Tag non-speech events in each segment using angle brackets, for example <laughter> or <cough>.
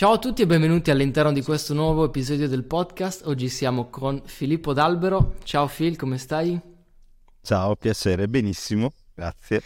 Ciao a tutti e benvenuti all'interno di questo nuovo episodio del podcast. Oggi siamo con Filippo D'Albero. Ciao Phil, come stai? Ciao, piacere, benissimo, grazie.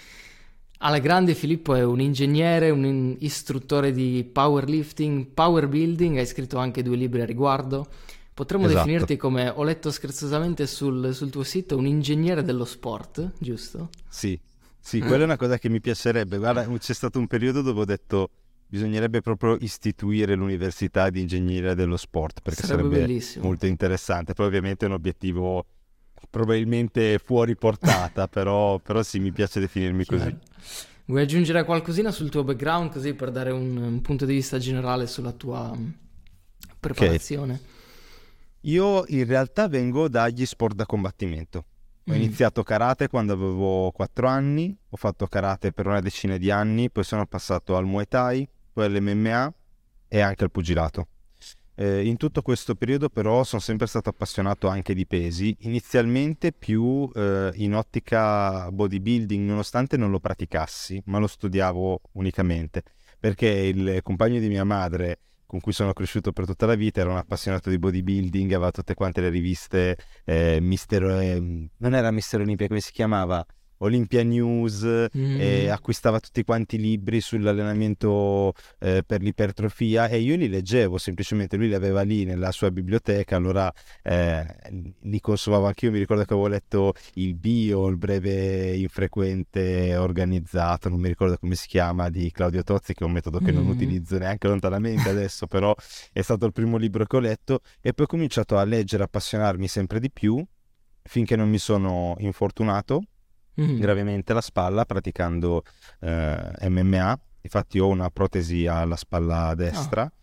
Alla grande Filippo è un ingegnere, un istruttore di powerlifting, power building, hai scritto anche due libri a riguardo. Potremmo esatto. definirti come, ho letto scherzosamente sul, sul, tuo sito, un ingegnere dello sport, giusto? Sì, sì, quella è una cosa che mi piacerebbe. Guarda, c'è stato un periodo dove ho detto bisognerebbe proprio istituire l'università di ingegneria dello sport perché sarebbe, sarebbe molto interessante. Poi ovviamente è un obiettivo probabilmente fuori portata, <laughs> però, però sì, mi piace definirmi così. Vuoi aggiungere qualcosina sul tuo background così per dare un, un punto di vista generale sulla tua mm, preparazione? Okay. Io in realtà vengo dagli sport da combattimento. Ho mm. iniziato karate quando avevo 4 anni, ho fatto karate per una decina di anni, poi sono passato al Muay Thai, poi all'MMA e anche al pugilato. Eh, in tutto questo periodo però sono sempre stato appassionato anche di pesi, inizialmente più eh, in ottica bodybuilding, nonostante non lo praticassi, ma lo studiavo unicamente, perché il compagno di mia madre con cui sono cresciuto per tutta la vita, era un appassionato di bodybuilding, aveva tutte quante le riviste, eh, Mister, eh, non era Mister Olimpia, come si chiamava? Olympia News, mm. e acquistava tutti quanti i libri sull'allenamento eh, per l'ipertrofia e io li leggevo, semplicemente lui li aveva lì nella sua biblioteca, allora eh, li consumavo anche io, mi ricordo che avevo letto il bio, il breve infrequente organizzato, non mi ricordo come si chiama, di Claudio Tozzi, che è un metodo che mm. non utilizzo neanche lontanamente adesso, però è stato il primo libro che ho letto e poi ho cominciato a leggere, appassionarmi sempre di più finché non mi sono infortunato mm. gravemente la spalla praticando eh, MMA. Infatti ho una protesi alla spalla destra. Oh.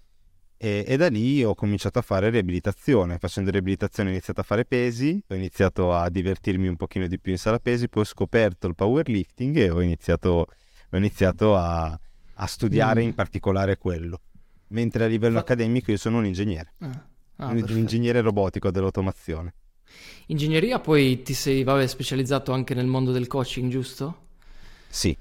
E, e, da lì ho cominciato a fare riabilitazione. Facendo riabilitazione ho iniziato a fare pesi, ho iniziato a divertirmi un pochino di più in sala pesi, poi ho scoperto il powerlifting e ho iniziato, ho iniziato a, a, studiare mm. in particolare quello. Mentre a livello Fa... accademico io sono un ingegnere, ah. Ah, un, un ingegnere robotico dell'automazione. Ingegneria, poi ti sei vabbè, specializzato anche nel mondo del coaching, giusto? Sì,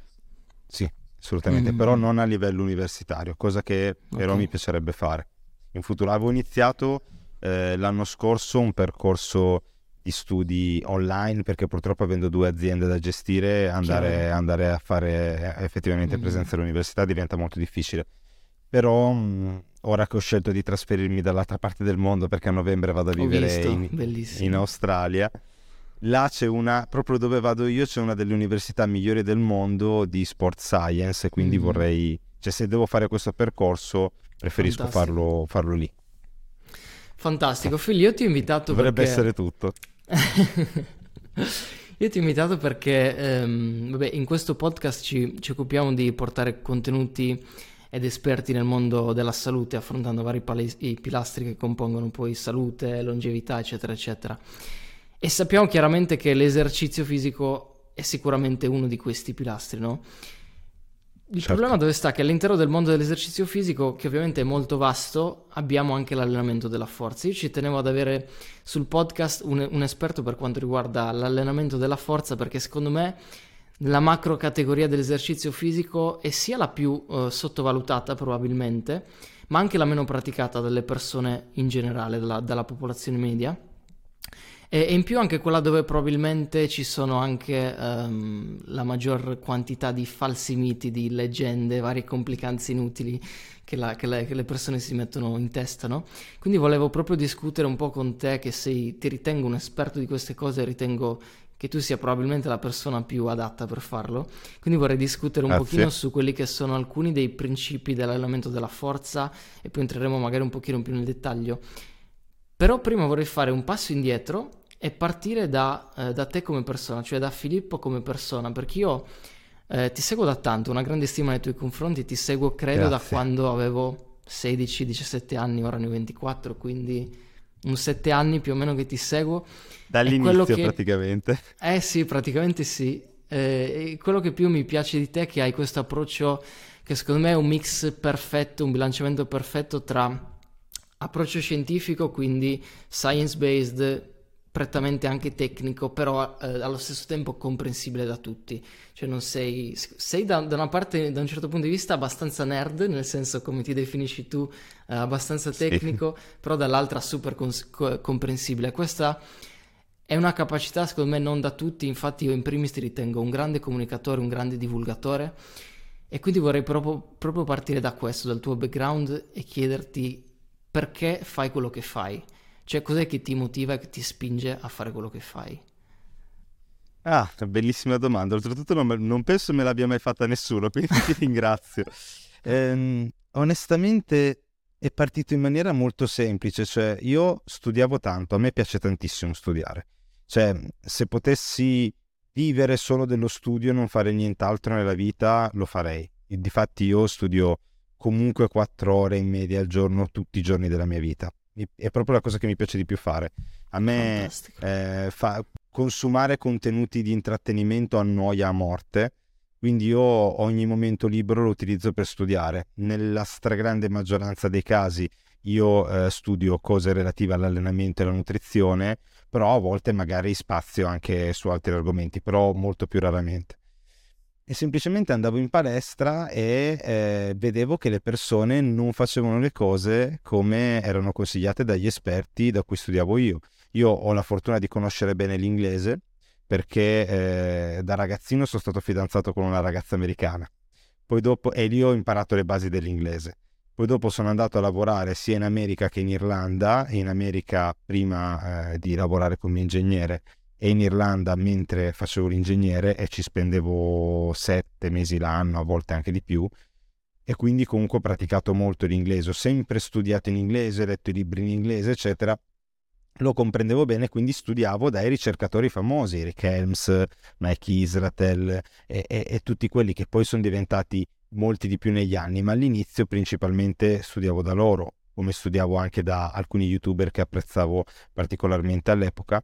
sì, assolutamente, mm. però non a livello universitario, cosa che però okay. mi piacerebbe fare. In futuro avevo iniziato eh, l'anno scorso un percorso di studi online perché purtroppo avendo due aziende da gestire andare, andare a fare eh, effettivamente mm. presenza all'università diventa molto difficile. Però mh, mm, ora che ho scelto di trasferirmi dall'altra parte del mondo perché a novembre vado a vivere in, in, Australia. Là c'è una, proprio dove vado io, c'è una delle università migliori del mondo di sport science, quindi mm. vorrei, cioè se devo fare questo percorso, preferisco farlo, farlo, lì. Fantastico, figlio, io ti ho invitato Dovrebbe perché... essere tutto. <laughs> io ti ho invitato perché, ehm, vabbè, in questo podcast ci, ci occupiamo di portare contenuti ed esperti nel mondo della salute, affrontando vari pali- pilastri che compongono poi salute, longevità, eccetera, eccetera. E sappiamo chiaramente che l'esercizio fisico è sicuramente uno di questi pilastri, no? Il certo. problema dove sta? Che all'interno del mondo dell'esercizio fisico, che ovviamente è molto vasto, abbiamo anche l'allenamento della forza. Io ci tenevo ad avere sul podcast un, un esperto per quanto riguarda l'allenamento della forza, perché secondo me nella macro categoria dell'esercizio fisico è sia la più uh, sottovalutata probabilmente, ma anche la meno praticata dalle persone in generale, dalla, dalla popolazione media. E, e, in più anche quella dove probabilmente ci sono anche um, la maggior quantità di falsi miti, di leggende, varie complicanze inutili che, la, che, le, che, le, persone si mettono in testa, no? Quindi volevo proprio discutere un po' con te che sei, ti ritengo un esperto di queste cose, ritengo che tu sia probabilmente la persona più adatta per farlo. Quindi vorrei discutere un Grazie. pochino su quelli che sono alcuni dei principi dell'allenamento della forza e poi entreremo magari un pochino più nel dettaglio. Però prima vorrei fare un passo indietro e partire da, eh, da te come persona, cioè da Filippo come persona, perché io eh, ti seguo da tanto, una grande stima nei tuoi confronti, ti seguo credo Grazie. da quando avevo 16-17 anni, ora ne ho 24, quindi un 7 anni più o meno che ti seguo Dall'inizio che... praticamente. Eh sì, praticamente sì. Eh, quello che più mi piace di te è che hai questo approccio che secondo me è un mix perfetto, un bilanciamento perfetto tra approccio scientifico, quindi science-based, prettamente anche tecnico, però eh, allo stesso tempo comprensibile da tutti. Cioè non sei, sei da, da, una parte, da un certo punto di vista, abbastanza nerd, nel senso come ti definisci tu, eh, abbastanza tecnico, sì. però dall'altra super cons- co- comprensibile. Questa è una capacità secondo me non da tutti, infatti io in primis ti ritengo un grande comunicatore, un grande divulgatore e quindi vorrei proprio, proprio partire da questo, dal tuo background e chiederti perché fai quello che fai cioè, cos'è che ti motiva e che ti spinge a fare quello che fai? Ah, bellissima domanda. Oltretutto non, non penso me l'abbia mai fatta nessuno, quindi ti <laughs> ringrazio. Eh, onestamente è partito in maniera molto semplice, cioè io studiavo tanto, a me piace tantissimo studiare. Cioè, se potessi vivere solo dello studio e non fare nient'altro nella vita, lo farei. Difatti io studio comunque quattro ore in media al giorno tutti i giorni della mia vita è proprio la cosa che mi piace di più fare. A me eh, fa consumare contenuti di intrattenimento annoia a morte, quindi io ogni momento libero lo utilizzo per studiare. Nella stragrande maggioranza dei casi io eh, studio cose relative all'allenamento e alla nutrizione, però a volte magari spazio anche su altri argomenti, però molto più raramente e semplicemente andavo in palestra e eh, vedevo che le persone non facevano le cose come erano consigliate dagli esperti da cui studiavo io. Io ho la fortuna di conoscere bene l'inglese perché eh, da ragazzino sono stato fidanzato con una ragazza americana. Poi dopo, e lì ho imparato le basi dell'inglese. Poi dopo sono andato a lavorare sia in America che in Irlanda. In America prima eh, di lavorare come ingegnere e in Irlanda mentre facevo l'ingegnere e ci spendevo sette mesi l'anno, a volte anche di più, e quindi comunque ho praticato molto l'inglese, ho sempre studiato in inglese, letto i libri in inglese, eccetera. Lo comprendevo bene, quindi studiavo dai ricercatori famosi, Rick Helms, Mike Israel e, e, e tutti quelli che poi sono diventati molti di più negli anni, ma all'inizio principalmente studiavo da loro, come studiavo anche da alcuni youtuber che apprezzavo particolarmente all'epoca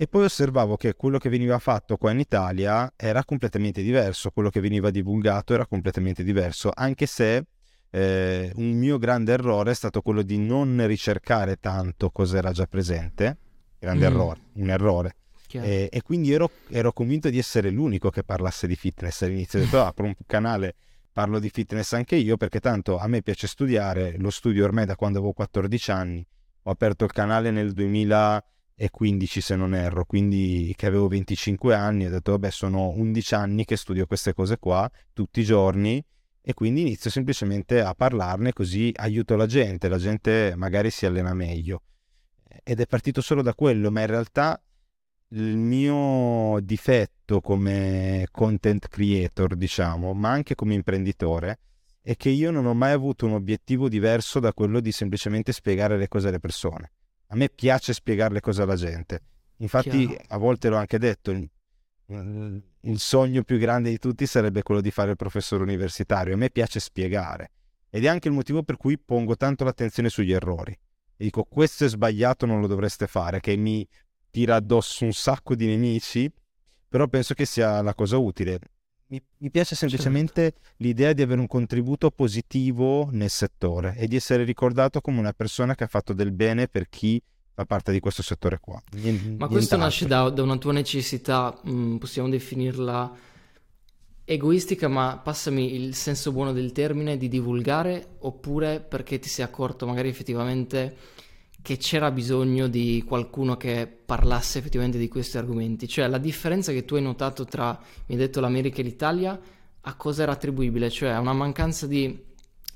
e poi osservavo che quello che veniva fatto qua in Italia era completamente diverso, quello che veniva divulgato era completamente diverso, anche se eh, un mio grande errore è stato quello di non ricercare tanto cosa era già presente, grande mm. errore, un errore. E, e, quindi ero, ero, convinto di essere l'unico che parlasse di fitness all'inizio. Ho detto, ah, apro un canale, parlo di fitness anche io, perché tanto a me piace studiare, lo studio ormai da quando avevo 14 anni. Ho aperto il canale nel 2000 e 15 se non erro, quindi che avevo 25 anni, ho detto vabbè sono 11 anni che studio queste cose qua tutti i giorni e quindi inizio semplicemente a parlarne così aiuto la gente, la gente magari si allena meglio. Ed è partito solo da quello, ma in realtà il mio difetto come content creator, diciamo, ma anche come imprenditore, è che io non ho mai avuto un obiettivo diverso da quello di semplicemente spiegare le cose alle persone a me piace spiegare le cose alla gente. Infatti, Chiaro. a volte l'ho anche detto, il, il sogno più grande di tutti sarebbe quello di fare il professore universitario. A me piace spiegare. Ed è anche il motivo per cui pongo tanto l'attenzione sugli errori. E dico, questo è sbagliato, non lo dovreste fare, che mi tira addosso un sacco di nemici, però penso che sia la cosa utile mi, mi piace semplicemente certo. l'idea di avere un contributo positivo nel settore e di essere ricordato come una persona che ha fatto del bene per chi fa parte di questo settore qua. Niente, Ma questo nasce da, da, una tua necessità, mh, mm, possiamo definirla egoistica, ma passami il senso buono del termine, di divulgare, oppure perché ti sei accorto magari effettivamente che c'era bisogno di qualcuno che parlasse effettivamente di questi argomenti. Cioè la differenza che tu hai notato tra, mi hai detto, l'America e l'Italia, a cosa era attribuibile? Cioè a una mancanza di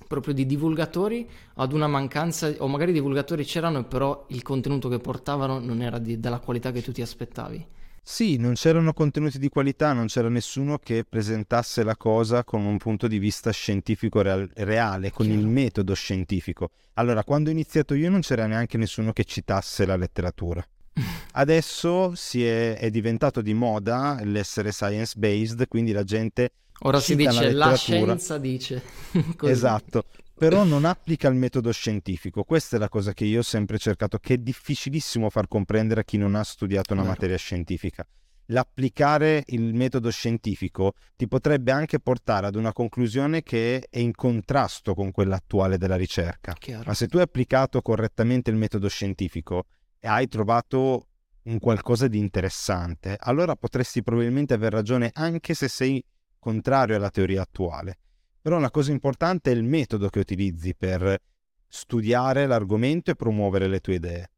proprio di divulgatori ad una mancanza o magari i divulgatori c'erano però il contenuto che portavano non era di, della qualità che tu ti aspettavi. Sì, non c'erano contenuti di qualità, non c'era nessuno che presentasse la cosa con un punto di vista scientifico real- reale, con Chiaro. il metodo scientifico. Allora, quando ho iniziato io non c'era neanche nessuno che citasse la letteratura. <laughs> Adesso è, è, diventato di moda l'essere science based, quindi la gente... Ora si dice la, la scienza dice. <laughs> esatto, però non applica il metodo scientifico. Questa è la cosa che io ho sempre cercato, che è difficilissimo far comprendere a chi non ha studiato una Vero. materia scientifica. L'applicare il metodo scientifico ti potrebbe anche portare ad una conclusione che è in contrasto con quella attuale della ricerca. Chiaro. Ma se tu hai applicato correttamente il metodo scientifico e hai trovato un qualcosa di interessante, allora potresti probabilmente aver ragione anche se sei contrario alla teoria attuale. Però la cosa importante è il metodo che utilizzi per studiare l'argomento e promuovere le tue idee.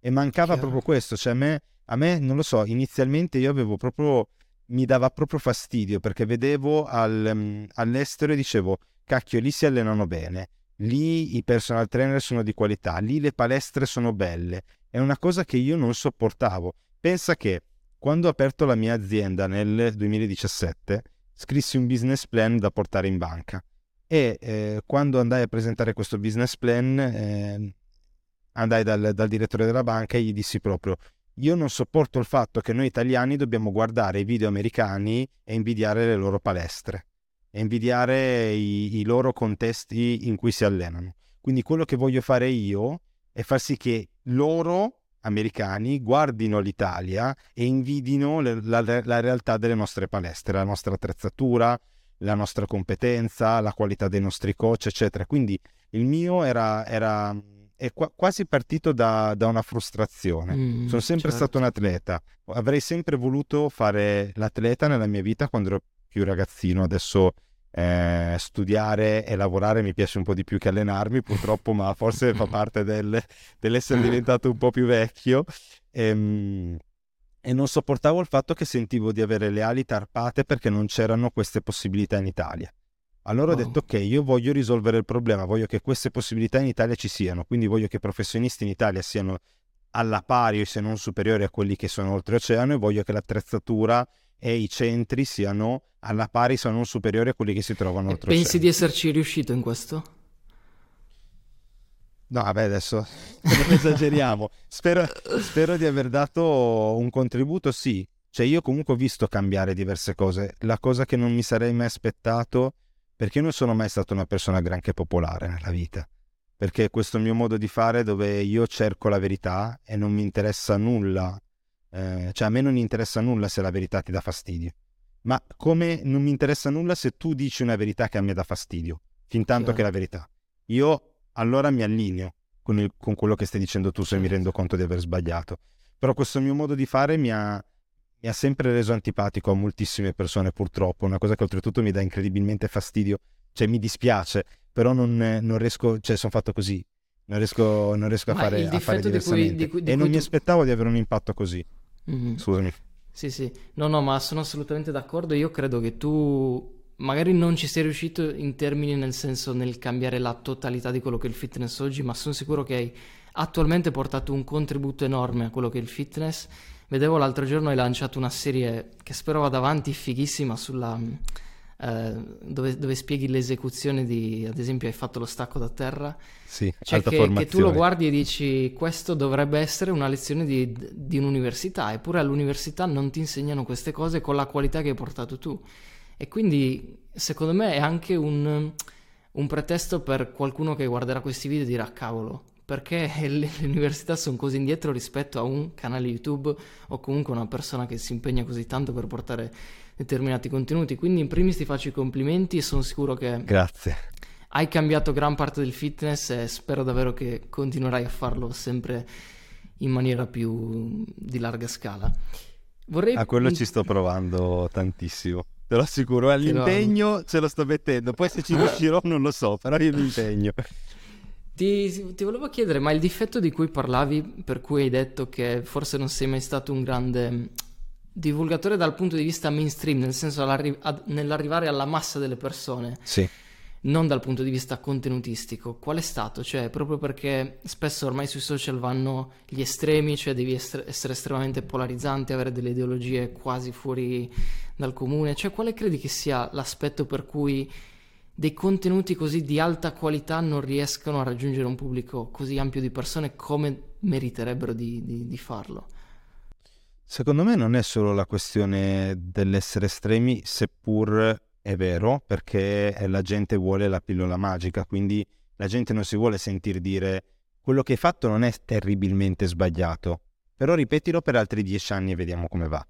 E mancava Chiaro. proprio questo, cioè a me, a me, non lo so, inizialmente io avevo proprio, mi dava proprio fastidio perché vedevo al, um, all'estero e dicevo, cacchio, lì si allenano bene, lì i personal trainer sono di qualità, lì le palestre sono belle. È una cosa che io non sopportavo. Pensa che quando ho aperto la mia azienda nel 2017, scrissi un business plan da portare in banca e eh, quando andai a presentare questo business plan eh, andai dal, dal, direttore della banca e gli dissi proprio io non sopporto il fatto che noi italiani dobbiamo guardare i video americani e invidiare le loro palestre e invidiare i, i loro contesti in cui si allenano. Quindi quello che voglio fare io è far sì che loro americani guardino l'Italia e invidino le, la, la, realtà delle nostre palestre, la nostra attrezzatura, la nostra competenza, la qualità dei nostri coach, eccetera. Quindi il mio era, era è qua, quasi partito da, da una frustrazione. Mm, Sono sempre certo. stato un atleta, avrei sempre voluto fare l'atleta nella mia vita quando ero più ragazzino, adesso eh, studiare e lavorare mi piace un po' di più che allenarmi purtroppo, ma forse fa <laughs> parte del, dell'essere diventato un po' più vecchio. Ehm, e non sopportavo il fatto che sentivo di avere le ali tarpate perché non c'erano queste possibilità in Italia. Allora wow. ho detto ok, io voglio risolvere il problema, voglio che queste possibilità in Italia ci siano, quindi voglio che i professionisti in Italia siano alla pari o se non superiori a quelli che sono oltreoceano e voglio che l'attrezzatura e i centri siano alla pari se non superiori a quelli che si trovano oltreoceano. Pensi di esserci riuscito in questo? No, vabbè, adesso <laughs> non esageriamo. spero, spero di aver dato un contributo, sì. Cioè, io comunque ho visto cambiare diverse cose. La cosa che non mi sarei mai aspettato, perché io non sono mai stato una persona granché popolare nella vita. Perché questo mio modo di fare dove io cerco la verità e non mi interessa nulla. Eh, cioè, a me non interessa nulla se la verità ti dà fastidio. Ma come non mi interessa nulla se tu dici una verità che a me dà fastidio, fin tanto sì. che è la verità. Io allora mi allineo con, il, con, quello che stai dicendo tu se mi rendo conto di aver sbagliato. Però questo mio modo di fare mi ha, mi ha sempre reso antipatico a moltissime persone, purtroppo. Una cosa che oltretutto mi dà incredibilmente fastidio. Cioè, mi dispiace, però non, non riesco, cioè, sono fatto così. Non riesco, non riesco a, fare, a fare diversamente. Di cui, di cui, di e non tu... mi aspettavo di avere un impatto così. Mm-hmm. Scusami. Sì, sì. No, no, ma sono assolutamente d'accordo. Io credo che tu magari non ci sei riuscito in termini nel senso nel cambiare la totalità di quello che è il fitness oggi, ma sono sicuro che hai attualmente portato un contributo enorme a quello che è il fitness. Vedevo l'altro giorno hai lanciato una serie che spero vada avanti, fighissima, sulla, eh, dove, dove, spieghi l'esecuzione di, ad esempio, hai fatto lo stacco da terra. Sì, cioè che, che tu lo guardi e dici questo dovrebbe essere una lezione di, di un'università, eppure all'università non ti insegnano queste cose con la qualità che hai portato tu. E quindi secondo me è anche un, un pretesto per qualcuno che guarderà questi video e dirà cavolo, perché <laughs> le, università sono così indietro rispetto a un canale YouTube o comunque una persona che si impegna così tanto per portare determinati contenuti. Quindi in primis ti faccio i complimenti e sono sicuro che Grazie. hai cambiato gran parte del fitness e spero davvero che continuerai a farlo sempre in maniera più di larga scala. Vorrei... A quello ci sto provando tantissimo te lo assicuro. All'impegno ce lo sto mettendo. Poi se ci <laughs> riuscirò non lo so, però io mi impegno. Ti, ti, volevo chiedere, ma il difetto di cui parlavi, per cui hai detto che forse non sei mai stato un grande divulgatore dal punto di vista mainstream, nel senso ad, nell'arrivare alla massa delle persone. Sì non dal punto di vista contenutistico. Qual è stato? Cioè, proprio perché spesso ormai sui social vanno gli estremi, cioè devi essere, essere estremamente polarizzante, avere delle ideologie quasi fuori dal comune. Cioè, quale credi che sia l'aspetto per cui dei contenuti così di alta qualità non riescono a raggiungere un pubblico così ampio di persone come meriterebbero di, di, di farlo? Secondo me non è solo la questione dell'essere estremi, seppur è vero, perché la gente vuole la pillola magica, quindi la gente non si vuole sentir dire quello che hai fatto non è terribilmente sbagliato, però ripetilo per altri dieci anni e vediamo come va.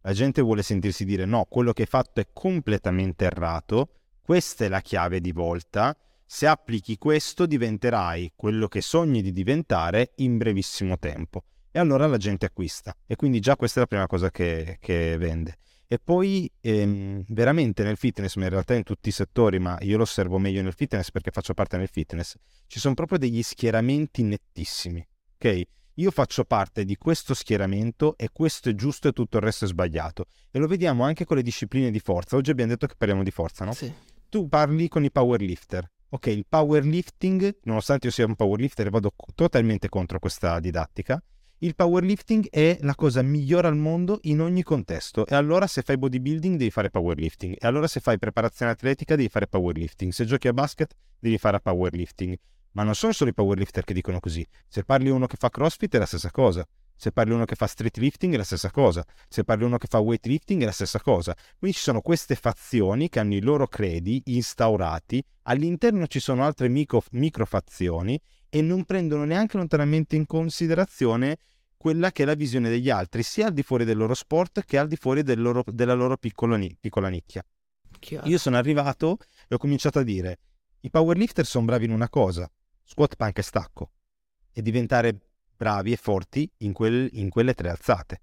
La gente vuole sentirsi dire no, quello che hai fatto è completamente errato, questa è la chiave di volta, se applichi questo diventerai quello che sogni di diventare in brevissimo tempo. E allora la gente acquista. E quindi già questa è la prima cosa che, che vende. E poi ehm, veramente nel fitness, ma in realtà in tutti i settori, ma io lo osservo meglio nel fitness perché faccio parte del fitness, ci sono proprio degli schieramenti nettissimi. Ok? Io faccio parte di questo schieramento e questo è giusto e tutto il resto è sbagliato. E lo vediamo anche con le discipline di forza. Oggi abbiamo detto che parliamo di forza, no? Sì. Tu parli con i powerlifter. Ok, il powerlifting, nonostante io sia un powerlifter vado totalmente contro questa didattica, il powerlifting è la cosa migliore al mondo in ogni contesto. E allora se fai bodybuilding devi fare powerlifting. E allora se fai preparazione atletica devi fare powerlifting. Se giochi a basket devi fare powerlifting. Ma non sono solo i powerlifter che dicono così. Se parli uno che fa crossfit è la stessa cosa. Se parli uno che fa street lifting è la stessa cosa. Se parli uno che fa weightlifting è la stessa cosa. Quindi ci sono queste fazioni che hanno i loro credi instaurati. All'interno ci sono altre micro, microfazioni e non prendono neanche lontanamente in considerazione quella che è la visione degli altri, sia al di fuori del loro sport che al di fuori del loro, della loro piccola, piccola nicchia. Chiaro. Io sono arrivato e ho cominciato a dire, i powerlifter sono bravi in una cosa, squat, panca e stacco, e diventare bravi e forti in, quel, in quelle tre alzate.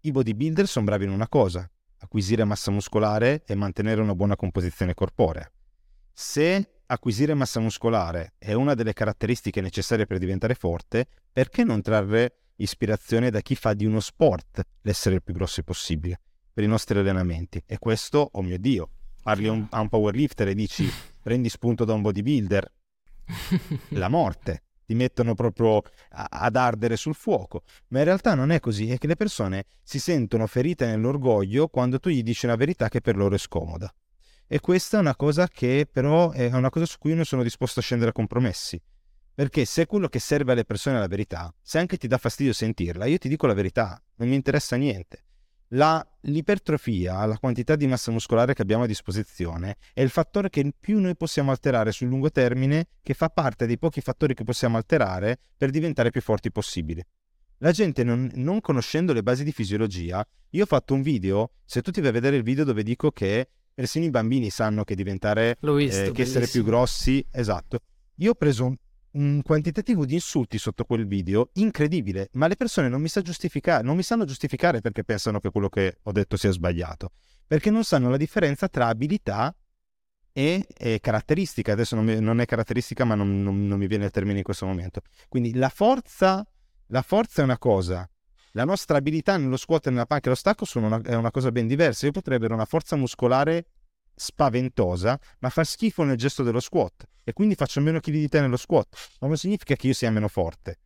I bodybuilder sono bravi in una cosa, acquisire massa muscolare e mantenere una buona composizione corporea. Se acquisire massa muscolare è una delle caratteristiche necessarie per diventare forte, perché non trarre ispirazione da chi fa di uno sport l'essere il più grosso possibile per i nostri allenamenti. E questo, oh mio Dio, parli a un, a un powerlifter e dici <laughs> prendi spunto da un bodybuilder, la morte. Ti mettono proprio a, ad ardere sul fuoco. Ma in realtà non è così, è che le persone si sentono ferite nell'orgoglio quando tu gli dici una verità che per loro è scomoda. E questa è una cosa che però è una cosa su cui non sono disposto a scendere a compromessi. Perché se quello che serve alle persone è la verità, se anche ti dà fastidio sentirla, io ti dico la verità, non mi interessa niente. La, l'ipertrofia, la quantità di massa muscolare che abbiamo a disposizione, è il fattore che più noi possiamo alterare sul lungo termine, che fa parte dei pochi fattori che possiamo alterare per diventare più forti possibile. La gente non, non conoscendo le basi di fisiologia, io ho fatto un video, se tu ti vai a vedere il video dove dico che persino i bambini sanno che diventare, visto, eh, che essere più grossi, esatto. Io ho preso un, un quantitativo di insulti sotto quel video incredibile, ma le persone non mi, sa non mi sanno giustificare perché pensano che quello che ho detto sia sbagliato, perché non sanno la differenza tra abilità e, e caratteristica. Adesso non, mi, non, è caratteristica, ma non, non, non, mi viene il termine in questo momento. Quindi la forza, la forza è una cosa, la nostra abilità nello squat e nella panca e lo stacco una, è una cosa ben diversa. Io potrei avere una forza muscolare spaventosa, ma fa schifo nel gesto dello squat e quindi faccio meno chili di te nello squat. Ma non significa che io sia meno forte.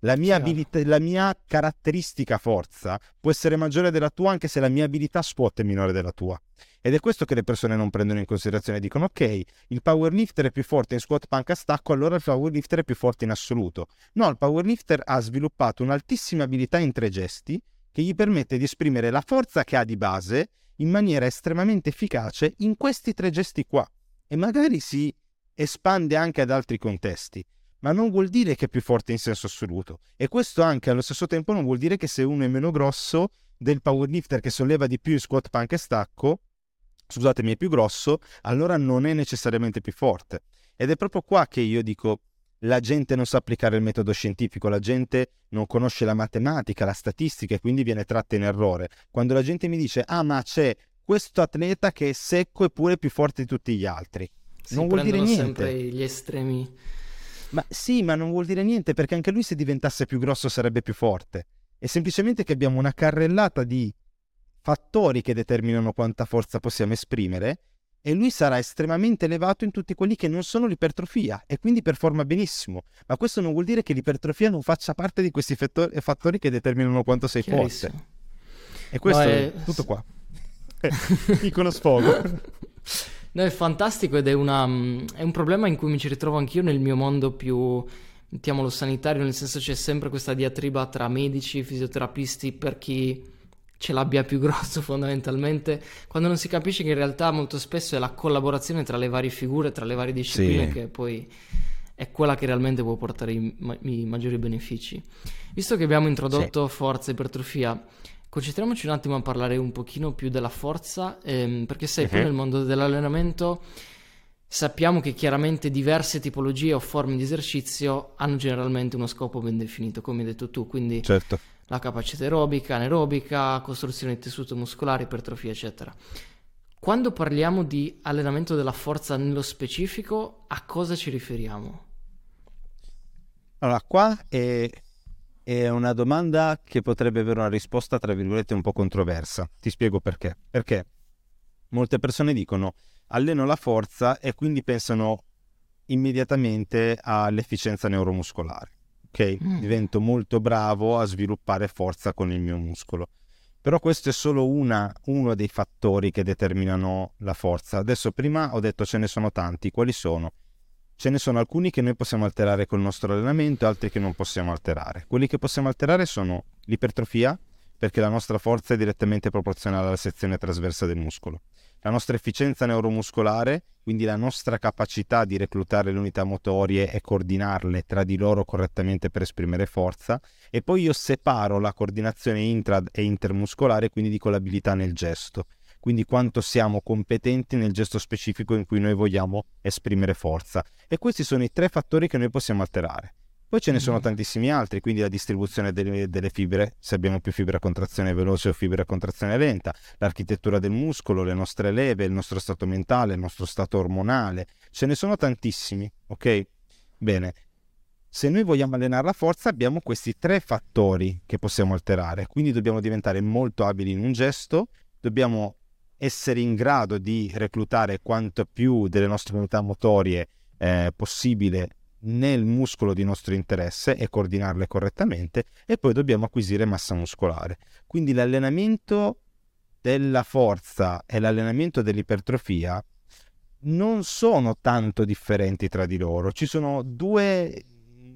La mia, abilità, la mia caratteristica forza può essere maggiore della tua anche se la mia abilità squat è minore della tua. Ed è questo che le persone non prendono in considerazione. Dicono ok, il powerlifter è più forte in squat panca stacco, allora il powerlifter è più forte in assoluto. No, il powerlifter ha sviluppato un'altissima abilità in tre gesti che gli permette di esprimere la forza che ha di base in maniera estremamente efficace in questi tre gesti qua. E magari si espande anche ad altri contesti, ma non vuol dire che è più forte in senso assoluto. E questo anche allo stesso tempo non vuol dire che se uno è meno grosso del powerlifter che solleva di più il squat panca e stacco, scusatemi, è più grosso, allora non è necessariamente più forte. Ed è proprio qua che io dico la gente non sa applicare il metodo scientifico, la gente non conosce la matematica, la statistica e quindi viene tratta in errore. Quando la gente mi dice "Ah, ma c'è questo atleta che è secco eppure più forte di tutti gli altri". Si non vuol dire niente. sempre gli estremi. Ma sì, ma non vuol dire niente perché anche lui se diventasse più grosso sarebbe più forte. È semplicemente che abbiamo una carrellata di fattori che determinano quanta forza possiamo esprimere e lui sarà estremamente elevato in tutti quelli che non sono l'ipertrofia e quindi performa benissimo. Ma questo non vuol dire che l'ipertrofia non faccia parte di questi fattori che determinano quanto sei forte. E questo no, è... è tutto qua. <laughs> Piccolo sfogo. <laughs> No, è fantastico ed è, una, mm, è, un problema in cui mi ci ritrovo anch'io nel mio mondo più, mettiamolo, sanitario, nel senso c'è sempre questa diatriba tra medici, fisioterapisti, per chi ce l'abbia più <laughs> grosso fondamentalmente, quando non si capisce che in realtà molto spesso è la collaborazione tra le varie figure, tra le varie discipline sì. che poi è quella che realmente può portare i, i maggiori benefici. Visto che abbiamo introdotto sì. forza e ipertrofia, Concentriamoci un attimo a parlare un pochino più della forza, ehm, perché sai, uh-huh. nel mondo dell'allenamento sappiamo che chiaramente diverse tipologie o forme di esercizio hanno generalmente uno scopo ben definito, come hai detto tu, quindi certo. la capacità aerobica, anaerobica, costruzione di tessuto muscolare, ipertrofia, eccetera. Quando parliamo di allenamento della forza nello specifico, a cosa ci riferiamo? Allora, qua è, è, una domanda che potrebbe avere una risposta, tra virgolette, un po' controversa. Ti spiego perché. Perché molte persone dicono alleno la forza e quindi pensano immediatamente all'efficienza neuromuscolare. Ok? Mm. Divento molto bravo a sviluppare forza con il mio muscolo. Però questo è solo una, uno dei fattori che determinano la forza. Adesso prima ho detto ce ne sono tanti, quali sono? Ce ne sono alcuni che noi possiamo alterare col nostro allenamento e altri che non possiamo alterare. Quelli che possiamo alterare sono l'ipertrofia, perché la nostra forza è direttamente proporzionale alla sezione trasversa del muscolo. La nostra efficienza neuromuscolare, quindi la nostra capacità di reclutare le unità motorie e coordinarle tra di loro correttamente per esprimere forza, e poi io separo la coordinazione intra e intermuscolare, quindi dico l'abilità nel gesto, quindi quanto siamo competenti nel gesto specifico in cui noi vogliamo esprimere forza. E questi sono i tre fattori che noi possiamo alterare. Poi ce ne sono mm. tantissimi altri, quindi la distribuzione delle, delle, fibre, se abbiamo più fibra a contrazione veloce o fibra a contrazione lenta, l'architettura del muscolo, le nostre leve, il nostro stato mentale, il nostro stato ormonale. Ce ne sono tantissimi, ok? Bene. Se noi vogliamo allenare la forza abbiamo questi tre fattori che possiamo alterare, quindi dobbiamo diventare molto abili in un gesto, dobbiamo essere in grado di reclutare quanto più delle nostre unità motorie eh, possibile nel muscolo di nostro interesse e coordinarle correttamente e poi dobbiamo acquisire massa muscolare. Quindi l'allenamento della forza e l'allenamento dell'ipertrofia non sono tanto differenti tra di loro, ci sono due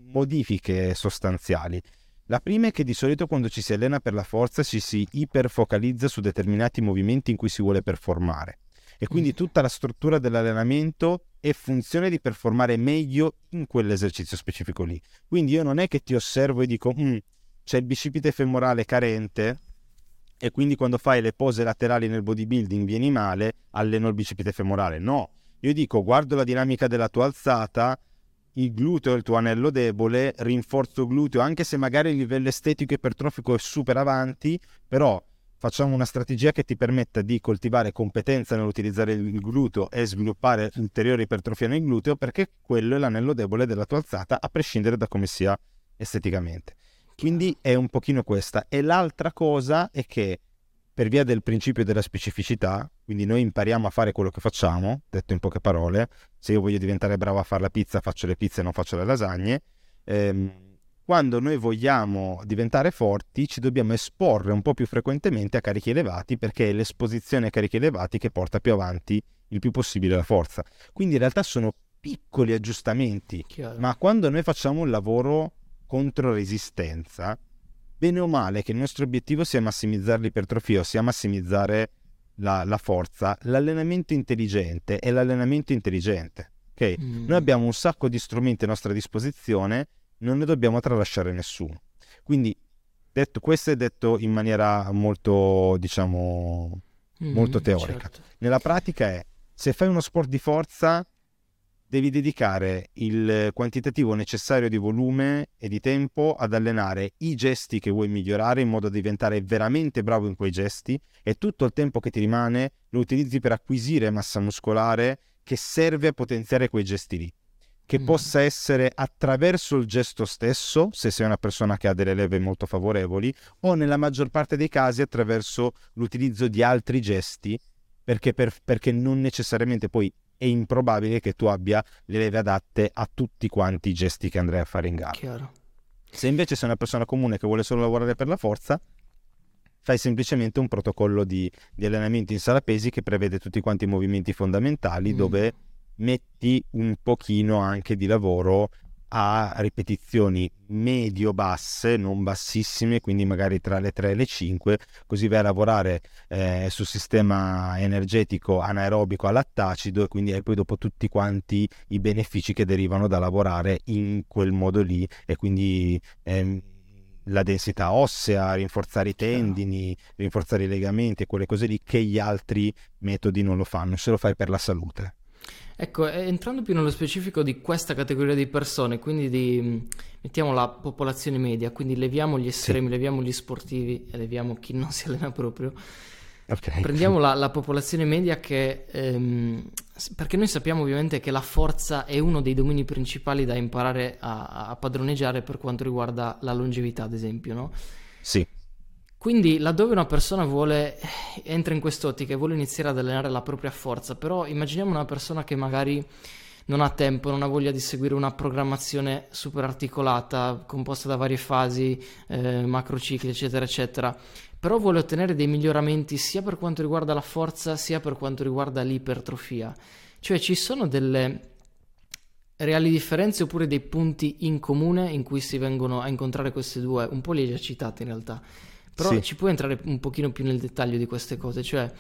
modifiche sostanziali. La prima è che di solito quando ci si allena per la forza ci si iperfocalizza su determinati movimenti in cui si vuole performare e quindi mm. tutta la struttura dell'allenamento è funzione di performare meglio in quell'esercizio specifico lì. Quindi io non è che ti osservo e dico mm, c'è il bicipite femorale carente e quindi quando fai le pose laterali nel bodybuilding vieni male, alleno il bicipite femorale. No, io dico guardo la dinamica della tua alzata, il gluteo è il tuo anello debole, rinforzo gluteo, anche se magari il livello estetico e ipertrofico è super avanti, però facciamo una strategia che ti permetta di coltivare competenza nell'utilizzare il gluteo e sviluppare ulteriore ipertrofia nel gluteo perché quello è l'anello debole della tua alzata a prescindere da come sia esteticamente. Quindi è un pochino questa. E l'altra cosa è che per via del principio della specificità, quindi noi impariamo a fare quello che facciamo, detto in poche parole, se io voglio diventare bravo a fare la pizza faccio le pizze e non faccio le lasagne, ehm, quando noi vogliamo diventare forti ci dobbiamo esporre un po' più frequentemente a carichi elevati perché è l'esposizione a carichi elevati che porta più avanti il più possibile la forza. Quindi in realtà sono piccoli aggiustamenti, Chiaro. ma quando noi facciamo un lavoro contro resistenza, bene o male che il nostro obiettivo sia massimizzare l'ipertrofia, ossia massimizzare la, la forza, l'allenamento intelligente è l'allenamento intelligente. Okay? Mm. Noi abbiamo un sacco di strumenti a nostra disposizione non ne dobbiamo tralasciare nessuno. Quindi detto, questo è detto in maniera molto, diciamo, mm, molto teorica. Certo. Nella pratica è, se fai uno sport di forza, devi dedicare il quantitativo necessario di volume e di tempo ad allenare i gesti che vuoi migliorare in modo da diventare veramente bravo in quei gesti e tutto il tempo che ti rimane lo utilizzi per acquisire massa muscolare che serve a potenziare quei gesti lì che mm. possa essere attraverso il gesto stesso, se sei una persona che ha delle leve molto favorevoli, o nella maggior parte dei casi attraverso l'utilizzo di altri gesti, perché, per, perché non necessariamente poi è improbabile che tu abbia le leve adatte a tutti quanti i gesti che andrai a fare in gara. Chiaro. Se invece sei una persona comune che vuole solo lavorare per la forza, fai semplicemente un protocollo di, di allenamento in sala pesi che prevede tutti quanti i movimenti fondamentali mm. dove metti un pochino anche di lavoro a ripetizioni medio-basse, non bassissime, quindi magari tra le 3 e le 5, così vai a lavorare eh, sul sistema energetico anaerobico a lattacido e quindi hai poi dopo tutti quanti i benefici che derivano da lavorare in quel modo lì e quindi ehm, la densità ossea, rinforzare i tendini, rinforzare i legamenti e quelle cose lì che gli altri metodi non lo fanno, se lo fai per la salute. Ecco, entrando più nello specifico di questa categoria di persone, quindi di, mettiamo la popolazione media, quindi leviamo gli estremi, sì. leviamo gli sportivi e leviamo chi non si allena proprio. Okay. Prendiamo la, <laughs> la, popolazione media che, ehm, perché noi sappiamo ovviamente che la forza è uno dei domini principali da imparare a, a padroneggiare per quanto riguarda la longevità, ad esempio, no? Sì. Quindi laddove una persona vuole, entra in quest'ottica e vuole iniziare ad allenare la propria forza, però immaginiamo una persona che magari non ha tempo, non ha voglia di seguire una programmazione super articolata, composta da varie fasi, eh, macrocicli, eccetera, eccetera, però vuole ottenere dei miglioramenti sia per quanto riguarda la forza, sia per quanto riguarda l'ipertrofia. Cioè ci sono delle reali differenze oppure dei punti in comune in cui si vengono a incontrare queste due, un po' li hai già citati in realtà. Però sì. ci puoi entrare un pochino più nel dettaglio di queste cose, cioè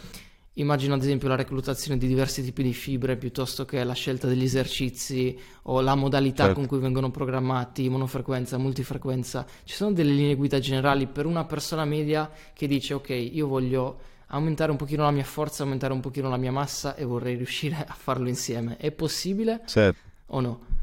immagino ad esempio la reclutazione di diversi tipi di fibre piuttosto che la scelta degli esercizi o la modalità certo. con cui vengono programmati, monofrequenza, multifrequenza. Ci sono delle linee guida generali per una persona media che dice ok, io voglio aumentare un pochino la mia forza, aumentare un pochino la mia massa e vorrei riuscire a farlo insieme. È possibile certo. o no?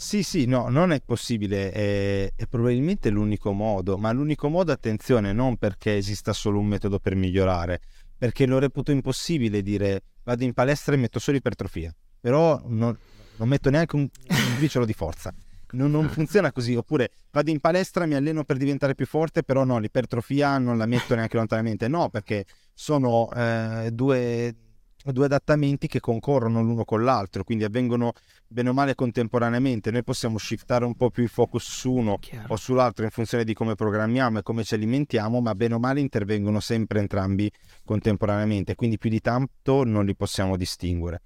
Sì, sì, no, non è possibile, è, è, probabilmente l'unico modo, ma l'unico modo, attenzione, non perché esista solo un metodo per migliorare, perché lo reputo impossibile dire vado in palestra e metto solo ipertrofia, però non, non metto neanche un, un briciolo di forza. Non, non, <laughs> funziona così, oppure vado in palestra, mi alleno per diventare più forte, però no, l'ipertrofia non la metto neanche lontanamente, no, perché sono eh, due due adattamenti che concorrono l'uno con l'altro, quindi avvengono bene o male contemporaneamente. Noi possiamo shiftare un po' più il focus su uno Chiaro. o sull'altro in funzione di come programmiamo e come ci alimentiamo, ma bene o male intervengono sempre entrambi contemporaneamente, quindi più di tanto non li possiamo distinguere.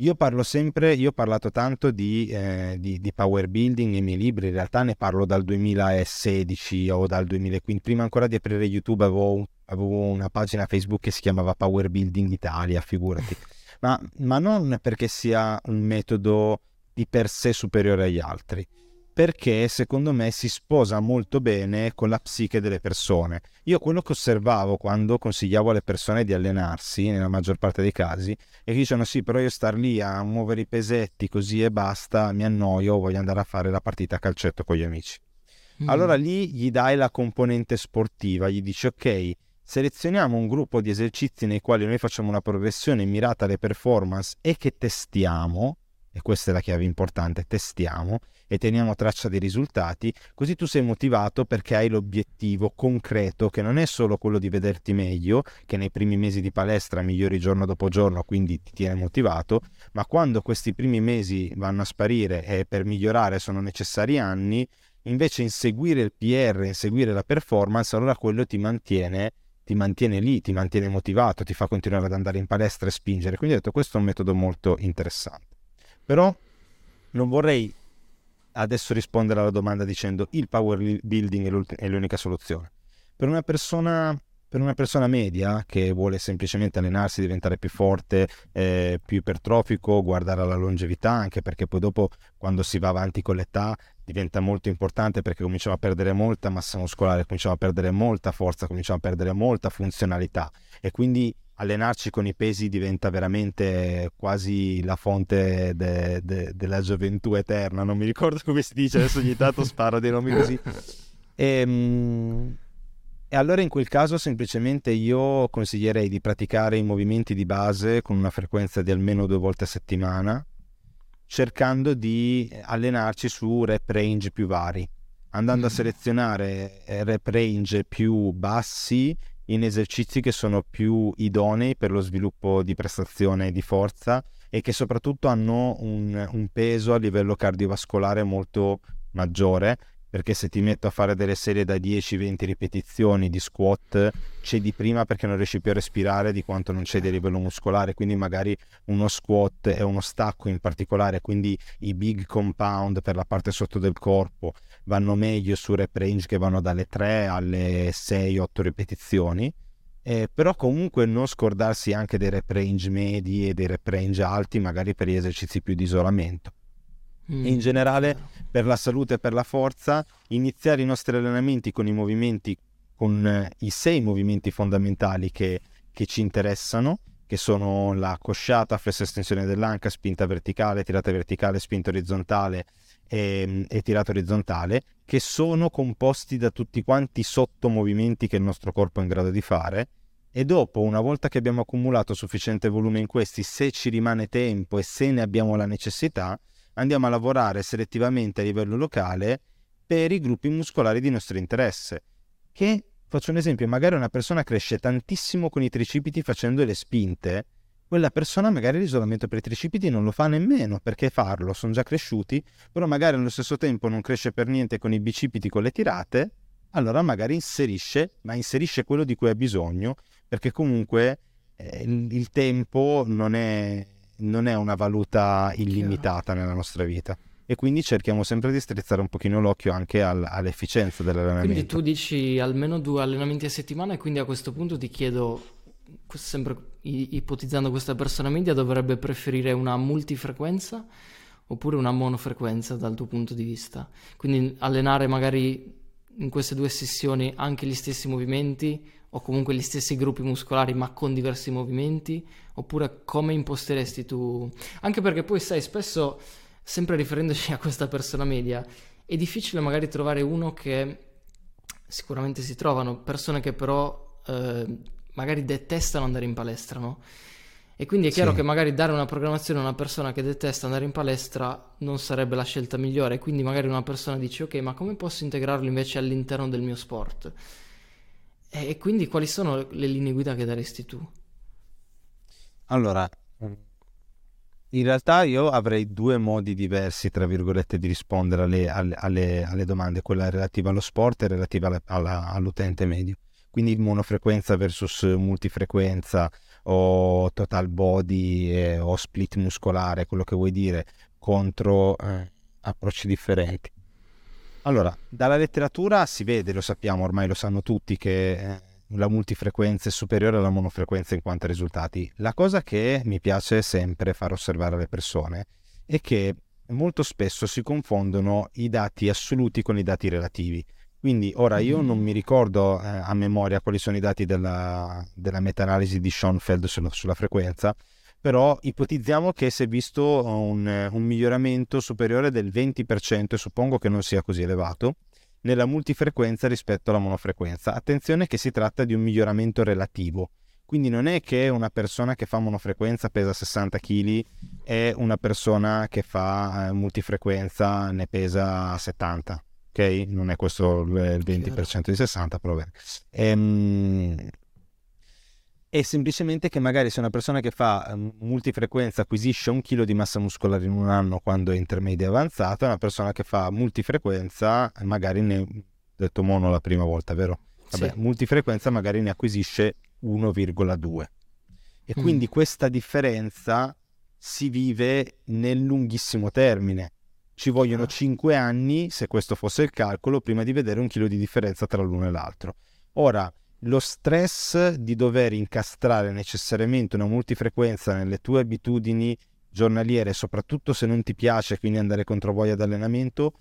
Io parlo sempre, io ho parlato tanto di, eh, di, di, power building nei miei libri, in realtà ne parlo dal 2016 o dal 2015, prima ancora di aprire YouTube avevo, avevo una pagina Facebook che si chiamava Power Building Italia, figurati, <laughs> ma, ma non perché sia un metodo di per sé superiore agli altri, perché secondo me si sposa molto bene con la psiche delle persone. Io quello che osservavo quando consigliavo alle persone di allenarsi, nella maggior parte dei casi, è che dicevano sì, però io star lì a muovere i pesetti così e basta, mi annoio, voglio andare a fare la partita a calcetto con gli amici. Mm. Allora lì gli dai la componente sportiva, gli dici ok, selezioniamo un gruppo di esercizi nei quali noi facciamo una progressione mirata alle performance e che testiamo, e questa è la chiave importante, testiamo e teniamo traccia dei risultati, così tu sei motivato perché hai l'obiettivo concreto che non è solo quello di vederti meglio, che nei primi mesi di palestra migliori giorno dopo giorno, quindi ti tiene motivato, ma quando questi primi mesi vanno a sparire e per migliorare sono necessari anni, invece inseguire il PR, inseguire la performance, allora quello ti mantiene ti mantiene lì, ti mantiene motivato, ti fa continuare ad andare in palestra e spingere. Quindi ho detto questo è un metodo molto interessante. Però non vorrei adesso rispondere alla domanda dicendo il power building è l'unica soluzione. Per una persona per una persona media che vuole semplicemente allenarsi, diventare più forte, eh, più ipertrofico, guardare alla longevità, anche perché poi dopo quando si va avanti con l'età diventa molto importante perché cominciamo a perdere molta massa muscolare, cominciamo a perdere molta forza, cominciamo a perdere molta funzionalità e quindi allenarci con i pesi diventa veramente quasi la fonte de, de, della gioventù eterna, non mi ricordo come si dice, adesso ogni tanto sparo dei nomi così. E, <laughs> ehm, e allora in quel caso semplicemente io consiglierei di praticare i movimenti di base con una frequenza di almeno due volte a settimana, cercando di allenarci su rep range più vari, andando a mm. selezionare eh, rep range più bassi in esercizi che sono più idonei per lo sviluppo di prestazione e di forza e che soprattutto hanno un, un peso a livello cardiovascolare molto maggiore perché se ti metto a fare delle serie da 10-20 ripetizioni di squat cedi prima perché non riesci più a respirare di quanto non cedi a livello muscolare, quindi magari uno squat e uno stacco in particolare, quindi i big compound per la parte sotto del corpo vanno meglio su rep range che vanno dalle 3 alle 6-8 ripetizioni. Eh, però comunque non scordarsi anche dei rep range medi e dei rep range alti magari per gli esercizi più di isolamento mm. e in generale per la salute e per la forza, iniziare i nostri allenamenti con i movimenti, con eh, i sei movimenti fondamentali che, che ci interessano, che sono la cosciata, flessa estensione dell'anca, spinta verticale, tirata verticale, spinta orizzontale e, e tirata orizzontale, che sono composti da tutti quanti i sottomovimenti che il nostro corpo è in grado di fare. E dopo, una volta che abbiamo accumulato sufficiente volume in questi, se ci rimane tempo e se ne abbiamo la necessità, andiamo a lavorare selettivamente a livello locale per i gruppi muscolari di nostro interesse, che Faccio un esempio, magari una persona cresce tantissimo con i tricipiti facendo le spinte, quella persona magari l'isolamento per i tricipiti non lo fa nemmeno, perché farlo, sono già cresciuti, però magari allo stesso tempo non cresce per niente con i bicipiti, con le tirate, allora magari inserisce, ma inserisce quello di cui ha bisogno, perché comunque eh, il, tempo non è, non è una valuta illimitata nella nostra vita e quindi cerchiamo sempre di strizzare un pochino l'occhio anche al, all'efficienza dell'allenamento. Quindi tu dici almeno due allenamenti a settimana e quindi a questo punto ti chiedo, sempre ipotizzando questa persona media, dovrebbe preferire una multifrequenza oppure una monofrequenza dal tuo punto di vista? Quindi allenare magari in queste due sessioni anche gli stessi movimenti o comunque gli stessi gruppi muscolari ma con diversi movimenti oppure come imposteresti tu? Anche perché poi sai spesso sempre riferendoci <laughs> a questa persona media, è difficile magari trovare uno che sicuramente si trovano, persone che però eh, magari detestano andare in palestra, no? E quindi è chiaro sì. che magari dare una programmazione a una persona che detesta andare in palestra non sarebbe la scelta migliore. Quindi magari una persona dice ok, ma come posso integrarlo invece all'interno del mio sport? E, e quindi quali sono le linee guida che daresti tu? Allora, in realtà io avrei due modi diversi, tra virgolette, di rispondere alle, alle, alle domande, quella relativa allo sport e relativa alla, alla, all'utente medio. Quindi monofrequenza versus multifrequenza o total body eh, o split muscolare, quello che vuoi dire, contro eh, approcci differenti. Allora, dalla letteratura si vede, lo sappiamo, ormai lo sanno tutti, che eh, la multifrequenza è superiore alla monofrequenza in quanto a risultati. La cosa che mi piace sempre far osservare alle persone è che molto spesso si confondono i dati assoluti con i dati relativi. Quindi ora io non mi ricordo eh, a memoria quali sono i dati della, della meta-analisi di Schoenfeld sulla, sulla, frequenza, però ipotizziamo che si è visto un, un miglioramento superiore del 20% e suppongo che non sia così elevato nella multifrequenza rispetto alla monofrequenza. Attenzione che si tratta di un miglioramento relativo. Quindi non è che una persona che fa monofrequenza pesa 60 kg e una persona che fa eh, multifrequenza ne pesa 70. Ok? Non è questo il 20% di 60, però bene. Ehm, è semplicemente che magari se una persona che fa ehm, multifrequenza acquisisce un chilo di massa muscolare in un anno quando è intermedia avanzata, una persona che fa multifrequenza magari ne detto mono la prima volta, vero? Vabbè, sì. multifrequenza magari ne acquisisce 1,2. E mm. quindi questa differenza si vive nel lunghissimo termine. Ci vogliono ah. 5 anni, se questo fosse il calcolo, prima di vedere un chilo di differenza tra l'uno e l'altro. Ora, lo stress di dover incastrare necessariamente una multifrequenza nelle tue abitudini giornaliere, soprattutto se non ti piace, quindi andare contro voglia d'allenamento,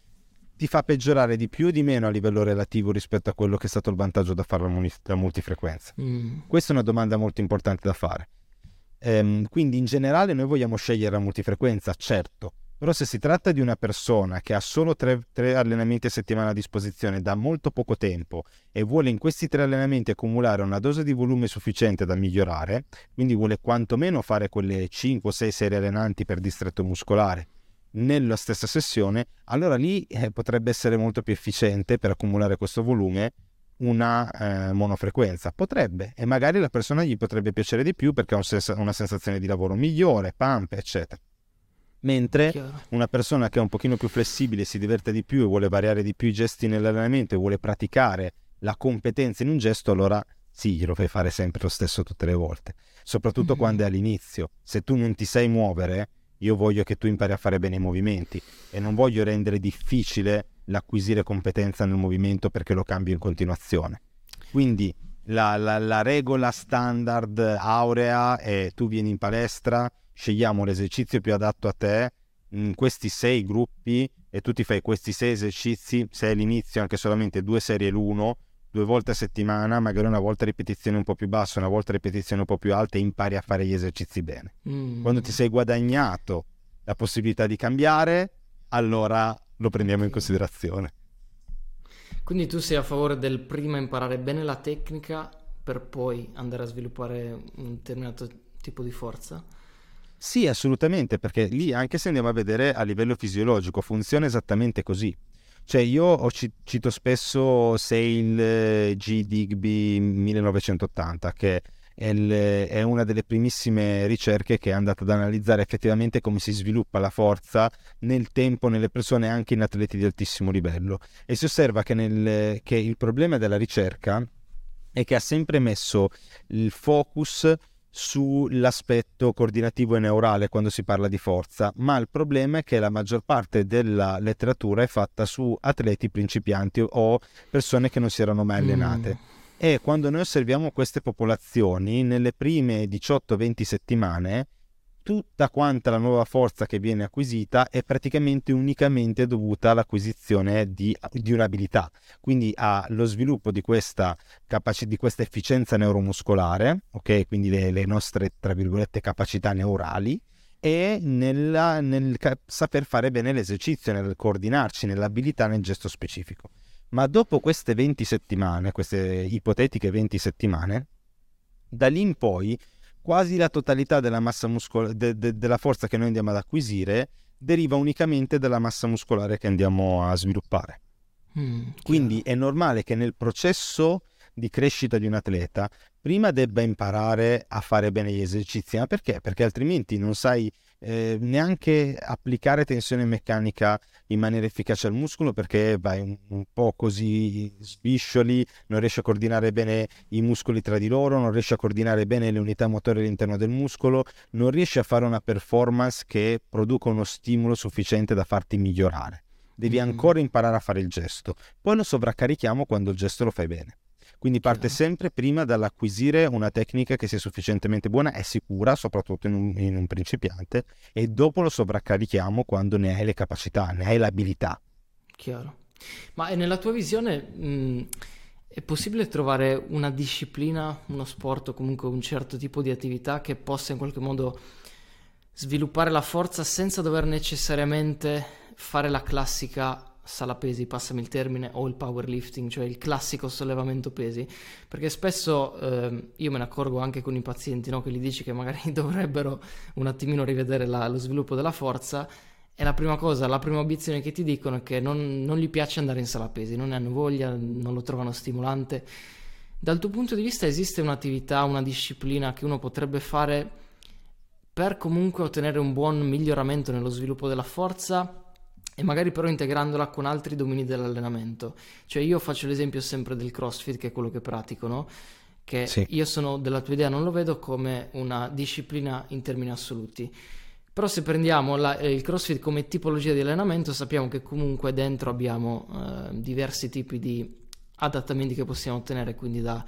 ti fa peggiorare di più o di meno a livello relativo rispetto a quello che è stato il vantaggio da fare la, multifrequenza? Mm. Questa è una domanda molto importante da fare. Ehm, quindi in generale noi vogliamo scegliere la multifrequenza, certo, però se si tratta di una persona che ha solo tre, tre, allenamenti a settimana a disposizione da molto poco tempo e vuole in questi tre allenamenti accumulare una dose di volume sufficiente da migliorare, quindi vuole quantomeno fare quelle 5 o 6 serie allenanti per distretto muscolare nella stessa sessione, allora lì eh, potrebbe essere molto più efficiente per accumulare questo volume una eh, monofrequenza. Potrebbe, e magari la persona gli potrebbe piacere di più perché ha una sensazione di lavoro migliore, pump, eccetera mentre una persona che è un pochino più flessibile, si diverte di più e vuole variare di più i gesti nell'allenamento e vuole praticare la competenza in un gesto, allora sì, glielo fai fare sempre lo stesso tutte le volte, soprattutto mm-hmm. quando è all'inizio. Se tu non ti sai muovere, io voglio che tu impari a fare bene i movimenti e non voglio rendere difficile l'acquisire competenza nel movimento perché lo cambio in continuazione. Quindi la, la, la regola standard aurea è tu vieni in palestra, scegliamo l'esercizio più adatto a te in questi sei gruppi e tu ti fai questi sei esercizi, se all'inizio anche solamente due serie l'uno, due volte a settimana, magari una volta ripetizioni un po' più basse, una volta ripetizioni un po' più alte e impari a fare gli esercizi bene. Mm. Quando ti sei guadagnato la possibilità di cambiare, allora lo prendiamo in considerazione. Quindi tu sei a favore del prima imparare bene la tecnica per poi andare a sviluppare un determinato tipo di forza? Sì, assolutamente, perché lì anche se andiamo a vedere a livello fisiologico funziona esattamente così. Cioè io cito spesso Sale G. Digby 1980, che è, una delle primissime ricerche che è andata ad analizzare effettivamente come si sviluppa la forza nel tempo nelle persone anche in atleti di altissimo livello e si osserva che, nel, che il problema della ricerca è che ha sempre messo il focus sull'aspetto coordinativo e neurale quando si parla di forza, ma il problema è che la maggior parte della letteratura è fatta su atleti principianti o persone che non si erano mai allenate. Mm. E quando noi osserviamo queste popolazioni, nelle prime 18-20 settimane, tutta quanta la nuova forza che viene acquisita è praticamente unicamente dovuta all'acquisizione di, di un'abilità, quindi allo sviluppo di questa, capaci- di questa efficienza neuromuscolare, ok? Quindi le, le nostre, tra virgolette, capacità neurali, e nella, nel saper fare bene l'esercizio, nel coordinarci, nell'abilità nel gesto specifico. Ma dopo queste 20 settimane, queste ipotetiche 20 settimane, da lì in poi quasi la totalità della massa muscolare, de, de, della forza che noi andiamo ad acquisire deriva unicamente dalla massa muscolare che andiamo a sviluppare. Mm, Quindi è normale che nel processo di crescita di un atleta prima debba imparare a fare bene gli esercizi. Ma perché? Perché altrimenti non sai eh, neanche applicare tensione meccanica in maniera efficace al muscolo perché vai un, un, po' così sviscioli, non riesci a coordinare bene i muscoli tra di loro, non riesci a coordinare bene le unità motorie all'interno del muscolo, non riesci a fare una performance che produca uno stimolo sufficiente da farti migliorare. Devi mm-hmm. ancora imparare a fare il gesto, poi lo sovraccarichiamo quando il gesto lo fai bene. Quindi parte sempre prima dall'acquisire una tecnica che sia sufficientemente buona e sicura, soprattutto in un, in un principiante, e dopo lo sovraccarichiamo quando ne hai le capacità, ne hai l'abilità. Chiaro. Ma nella tua visione mh, è possibile trovare una disciplina, uno sport o comunque un certo tipo di attività che possa in qualche modo sviluppare la forza senza dover necessariamente fare la classica sala pesi, passami il termine, o il powerlifting, cioè il classico sollevamento pesi, perché spesso eh, io me ne accorgo anche con i pazienti no, che gli dici che magari <laughs> dovrebbero un attimino rivedere la, lo sviluppo della forza e la prima cosa, la prima obiezione che ti dicono è che non, non gli piace andare in sala pesi, non ne hanno voglia, non lo trovano stimolante. Dal tuo punto di vista esiste un'attività, una disciplina che uno potrebbe fare per comunque ottenere un buon miglioramento nello sviluppo della forza e magari però integrandola con altri domini dell'allenamento. Cioè io faccio l'esempio sempre del CrossFit, che è quello che pratico, no? Che sì. io sono della tua idea, non lo vedo come una disciplina in termini assoluti. Però se prendiamo la, il CrossFit come tipologia di allenamento, sappiamo che comunque dentro abbiamo eh, diversi tipi di adattamenti che possiamo ottenere, quindi dalla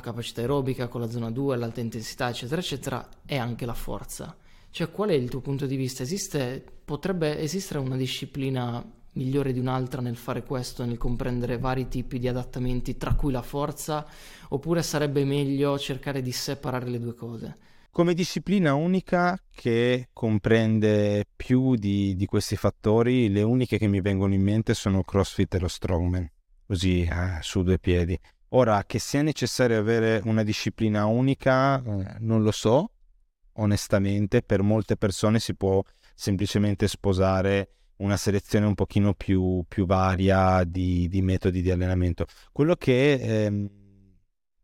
capacità aerobica con la zona 2, l'alta intensità, eccetera, eccetera, e anche la forza. Cioè, qual è il tuo punto di vista? Esiste, potrebbe esistere una disciplina migliore di un'altra nel fare questo, nel comprendere vari tipi di adattamenti, tra cui la forza, oppure sarebbe meglio cercare di separare le due cose? Come disciplina unica che comprende più di, di questi fattori, le uniche che mi vengono in mente sono CrossFit e lo Strongman, così eh, su due piedi. Ora, che sia necessario avere una disciplina unica, eh, non lo so, onestamente per molte persone si può semplicemente sposare una selezione un pochino più, più varia di, di, metodi di allenamento. Quello che ehm,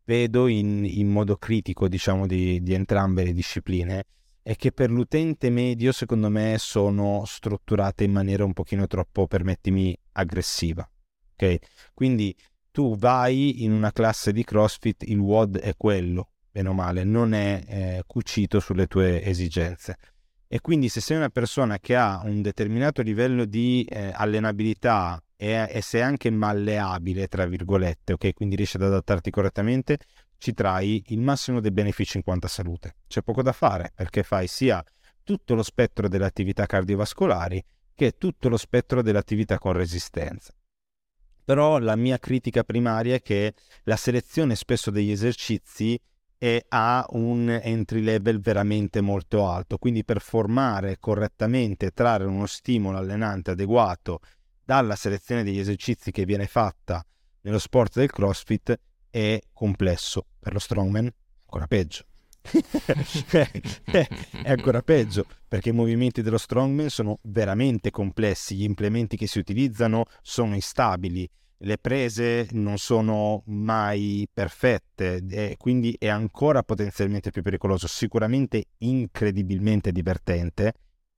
vedo in, in, modo critico, diciamo, di, di, entrambe le discipline è che per l'utente medio, secondo me, sono strutturate in maniera un pochino troppo, permettimi, aggressiva. Ok? Quindi tu vai in una classe di CrossFit, il WOD è quello, bene o male, non è eh, cucito sulle tue esigenze. E quindi se sei una persona che ha un determinato livello di eh, allenabilità e, e, sei anche malleabile, tra virgolette, ok, quindi riesci ad adattarti correttamente, ci trai il massimo dei benefici in quanto a salute. C'è poco da fare perché fai sia tutto lo spettro delle attività cardiovascolari che tutto lo spettro delle attività con resistenza. Però la mia critica primaria è che la selezione spesso degli esercizi è, ha un entry level veramente molto alto, quindi per formare correttamente, trarre uno stimolo allenante adeguato dalla selezione degli esercizi che viene fatta nello sport del CrossFit è complesso. Per lo strongman ancora peggio. <laughs> è ancora peggio perché i movimenti dello strongman sono veramente complessi, gli implementi che si utilizzano sono instabili, le prese non sono mai perfette e quindi è ancora potenzialmente più pericoloso, sicuramente incredibilmente divertente,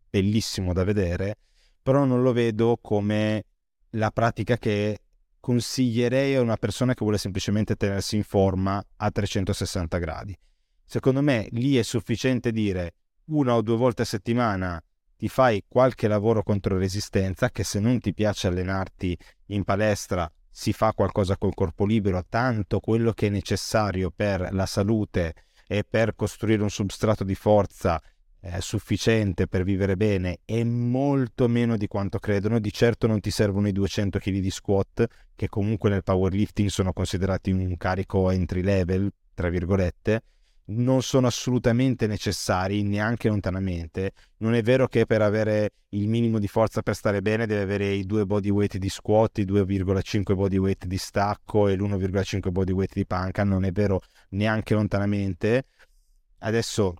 bellissimo da vedere, però non lo vedo come la pratica che consiglierei a una persona che vuole semplicemente tenersi in forma a 360 gradi. Secondo me lì è sufficiente dire una o due volte a settimana ti fai qualche lavoro contro resistenza che se non ti piace allenarti in palestra si fa qualcosa col corpo libero, tanto quello che è necessario per la salute e per costruire un substrato di forza eh, sufficiente per vivere bene è molto meno di quanto credono. Di certo non ti servono i 200 kg di squat, che comunque nel powerlifting sono considerati un carico entry level, tra virgolette. Non sono assolutamente necessari, neanche lontanamente. Non è vero che per avere il minimo di forza per stare bene deve avere i due body weight di squat, i 2,5 body weight di stacco e l'1,5 body weight di panca. Non è vero neanche lontanamente. Adesso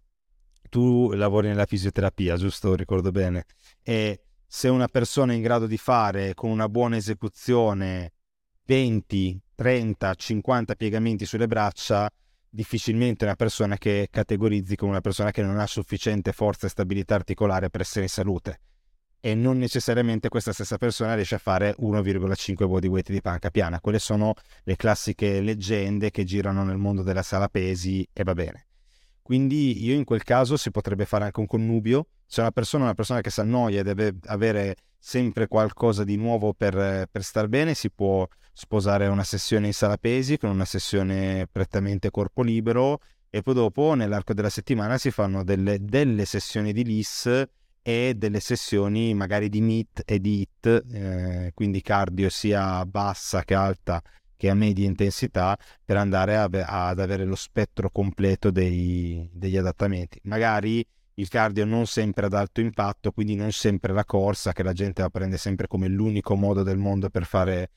tu lavori nella fisioterapia, giusto? Ricordo bene. E se una persona è in grado di fare con una buona esecuzione 20, 30, 50 piegamenti sulle braccia, difficilmente una persona che categorizzi come una persona che non ha sufficiente forza e stabilità articolare per essere in salute. E non necessariamente questa stessa persona riesce a fare 1,5 body weight di panca piana. Quelle sono le classiche leggende che girano nel mondo della sala pesi e va bene. Quindi io in quel caso si potrebbe fare anche un connubio. Se una persona è una persona che si annoia e deve avere sempre qualcosa di nuovo per, per star bene, si può sposare una sessione in sala pesi con una sessione prettamente corpo libero e poi dopo nell'arco della settimana si fanno delle, delle sessioni di LIS e delle sessioni magari di MIT e di HIT, eh, quindi cardio sia bassa che alta che a media intensità per andare a, ad avere lo spettro completo dei, degli adattamenti. Magari il cardio non sempre ad alto impatto, quindi non sempre la corsa, che la gente la prende sempre come l'unico modo del mondo per fare,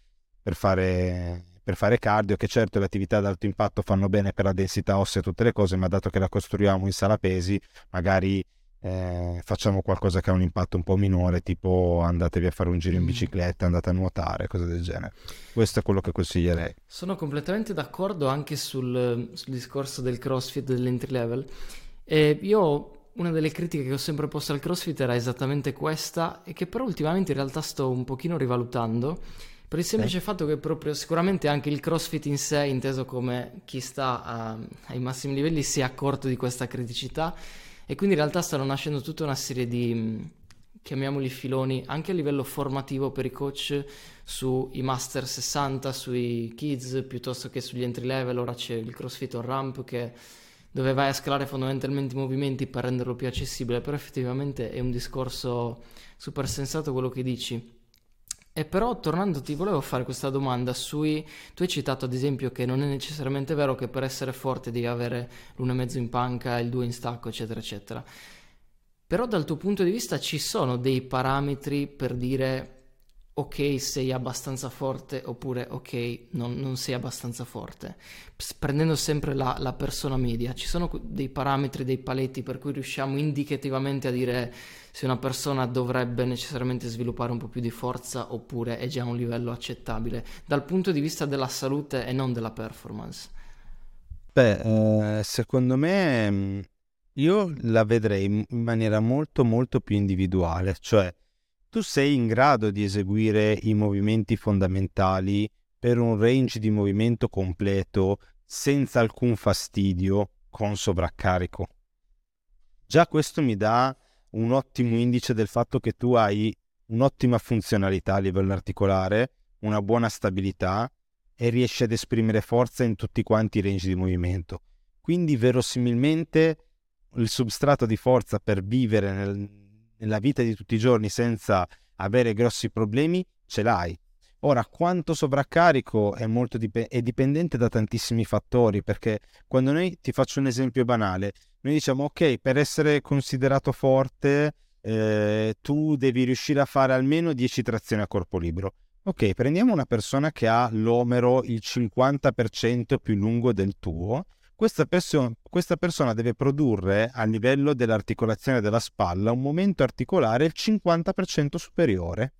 per fare, per fare cardio, che certo le attività ad alto impatto fanno bene per la densità ossea e tutte le cose, ma dato che la costruiamo in sala pesi, magari eh, facciamo qualcosa che ha un impatto un po' minore, tipo andatevi a fare un giro in mm. bicicletta, andate a nuotare, cose del genere. Questo è quello che consiglierei. Sono completamente d'accordo anche sul, sul discorso del CrossFit dell'entry level. E io una delle critiche che ho sempre posto al CrossFit era esattamente questa, e che però ultimamente in realtà sto un pochino rivalutando. Per il semplice eh. fatto che proprio sicuramente anche il CrossFit in sé, inteso come chi sta a, ai massimi livelli, si è accorto di questa criticità e quindi in realtà stanno nascendo tutta una serie di, mm, chiamiamoli filoni, anche a livello formativo per i coach sui Master 60, sui Kids, piuttosto che sugli entry level. Ora c'è il CrossFit on Ramp che dove vai a scalare fondamentalmente i movimenti per renderlo più accessibile, però effettivamente è un discorso super sensato quello che dici. E però tornando ti volevo fare questa domanda sui... Tu hai citato ad esempio che non è necessariamente vero che per essere forte devi avere l'1,5 in panca, il 2 in stacco, eccetera, eccetera. Però dal tuo punto di vista ci sono dei parametri per dire ok sei abbastanza forte oppure ok non, non sei abbastanza forte prendendo sempre la, la, persona media ci sono dei parametri dei paletti per cui riusciamo indicativamente a dire se una persona dovrebbe necessariamente sviluppare un po' più di forza oppure è già a un livello accettabile dal punto di vista della salute e non della performance beh eh, secondo me mm, io la vedrei in maniera molto molto più individuale cioè tu sei in grado di eseguire i movimenti fondamentali per un range di movimento completo senza alcun fastidio con sovraccarico. Già questo mi dà un ottimo indice del fatto che tu hai un'ottima funzionalità a livello articolare, una buona stabilità e riesci ad esprimere forza in tutti quanti i range di movimento. Quindi verosimilmente il substrato di forza per vivere nel, nella vita di tutti i giorni senza avere grossi problemi, ce l'hai. Ora, quanto sovraccarico è, molto dip- è dipendente da tantissimi fattori, perché quando noi, ti faccio un esempio banale, noi diciamo ok, per essere considerato forte eh, tu devi riuscire a fare almeno 10 trazioni a corpo libero. Ok, prendiamo una persona che ha l'omero il 50% più lungo del tuo, questa, perso- questa, persona deve produrre a livello dell'articolazione della spalla un momento articolare il 50% superiore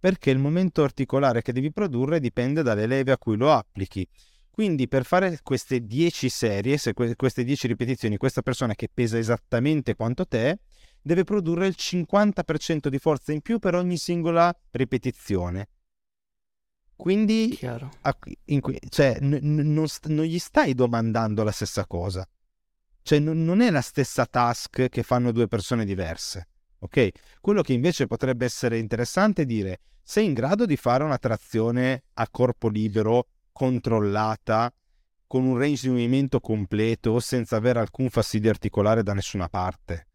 perché il momento articolare che devi produrre dipende dalle leve a cui lo applichi. Quindi per fare queste 10 serie, queste 10 ripetizioni, questa persona che pesa esattamente quanto te deve produrre il 50% di forza in più per ogni singola ripetizione. Quindi a, in, cioè, n- n- non, st- non, gli stai domandando la stessa cosa. Cioè, n- non è la stessa task che fanno due persone diverse. Ok? Quello che invece potrebbe essere interessante è dire sei in grado di fare una trazione a corpo libero, controllata, con un range di movimento completo, senza avere alcun fastidio articolare da nessuna parte.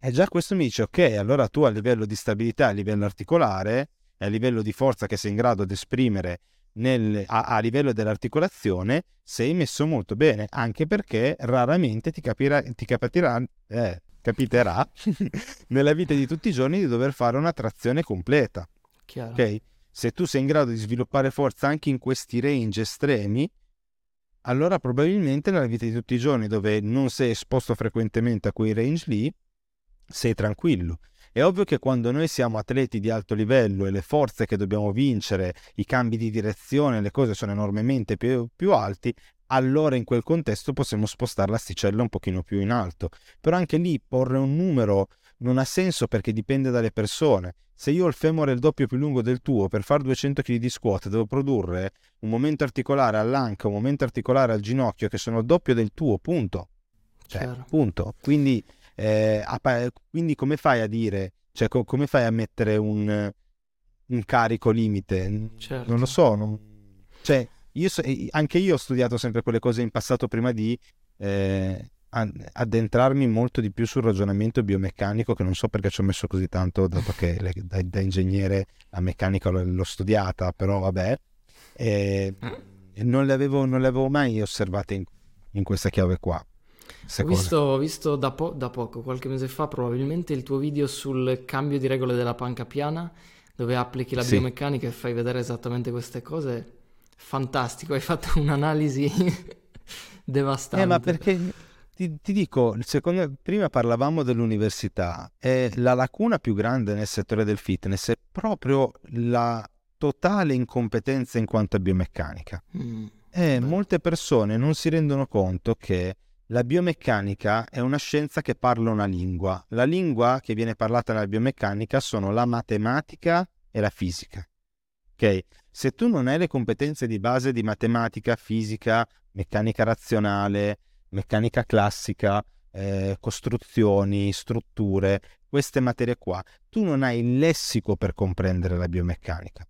E già questo mi dice, ok, allora tu a livello di stabilità, a livello articolare e a livello di forza che sei in grado di esprimere nel, a, a, livello dell'articolazione, sei messo molto bene, anche perché raramente ti, capirà, ti capiterà, eh, capiterà <laughs> nella vita di tutti i giorni di dover fare una trazione completa. Chiaro. Ok? Se tu sei in grado di sviluppare forza anche in questi range estremi, allora probabilmente nella vita di tutti i giorni dove non sei esposto frequentemente a quei range lì, sei tranquillo. È ovvio che quando noi siamo atleti di alto livello e le forze che dobbiamo vincere, i cambi di direzione, le cose sono enormemente più, più alti, allora in quel contesto possiamo spostare l'asticella un pochino più in alto. Però anche lì porre un numero non ha senso perché dipende dalle persone. Se io ho il femore il doppio più lungo del tuo, per fare 200 kg di squat devo produrre un momento articolare all'anca, un momento articolare al ginocchio che sono il doppio del tuo, punto. Cioè, punto. Quindi, eh, quindi, come fai a dire, cioè co- come fai a mettere un, un carico limite? Certo. Non lo so. Non... Cioè, io so, anche io ho studiato sempre quelle cose in passato prima di... Eh, addentrarmi molto di più sul ragionamento biomeccanico che non so perché ci ho messo così tanto dato che da, da, ingegnere la meccanica l'ho, studiata però vabbè e, e non, le avevo, non, le avevo, mai osservate in, in questa chiave qua ho visto, visto da, po- da, poco, qualche mese fa, probabilmente il tuo video sul cambio di regole della panca piana, dove applichi la sì. biomeccanica e fai vedere esattamente queste cose. Fantastico, hai fatto <laughs> un'analisi devastante. Eh, ma perché ti, ti dico, secondo, prima parlavamo dell'università e la lacuna più grande nel settore del fitness è proprio la totale incompetenza in quanto a biomeccanica. Mm, e beh. molte persone non si rendono conto che la biomeccanica è una scienza che parla una lingua. La lingua che viene parlata nella biomeccanica sono la matematica e la fisica. Ok? Se tu non hai le competenze di base di matematica, fisica, meccanica razionale, meccanica classica, eh, costruzioni, strutture, queste materie qua, tu non hai il lessico per comprendere la biomeccanica.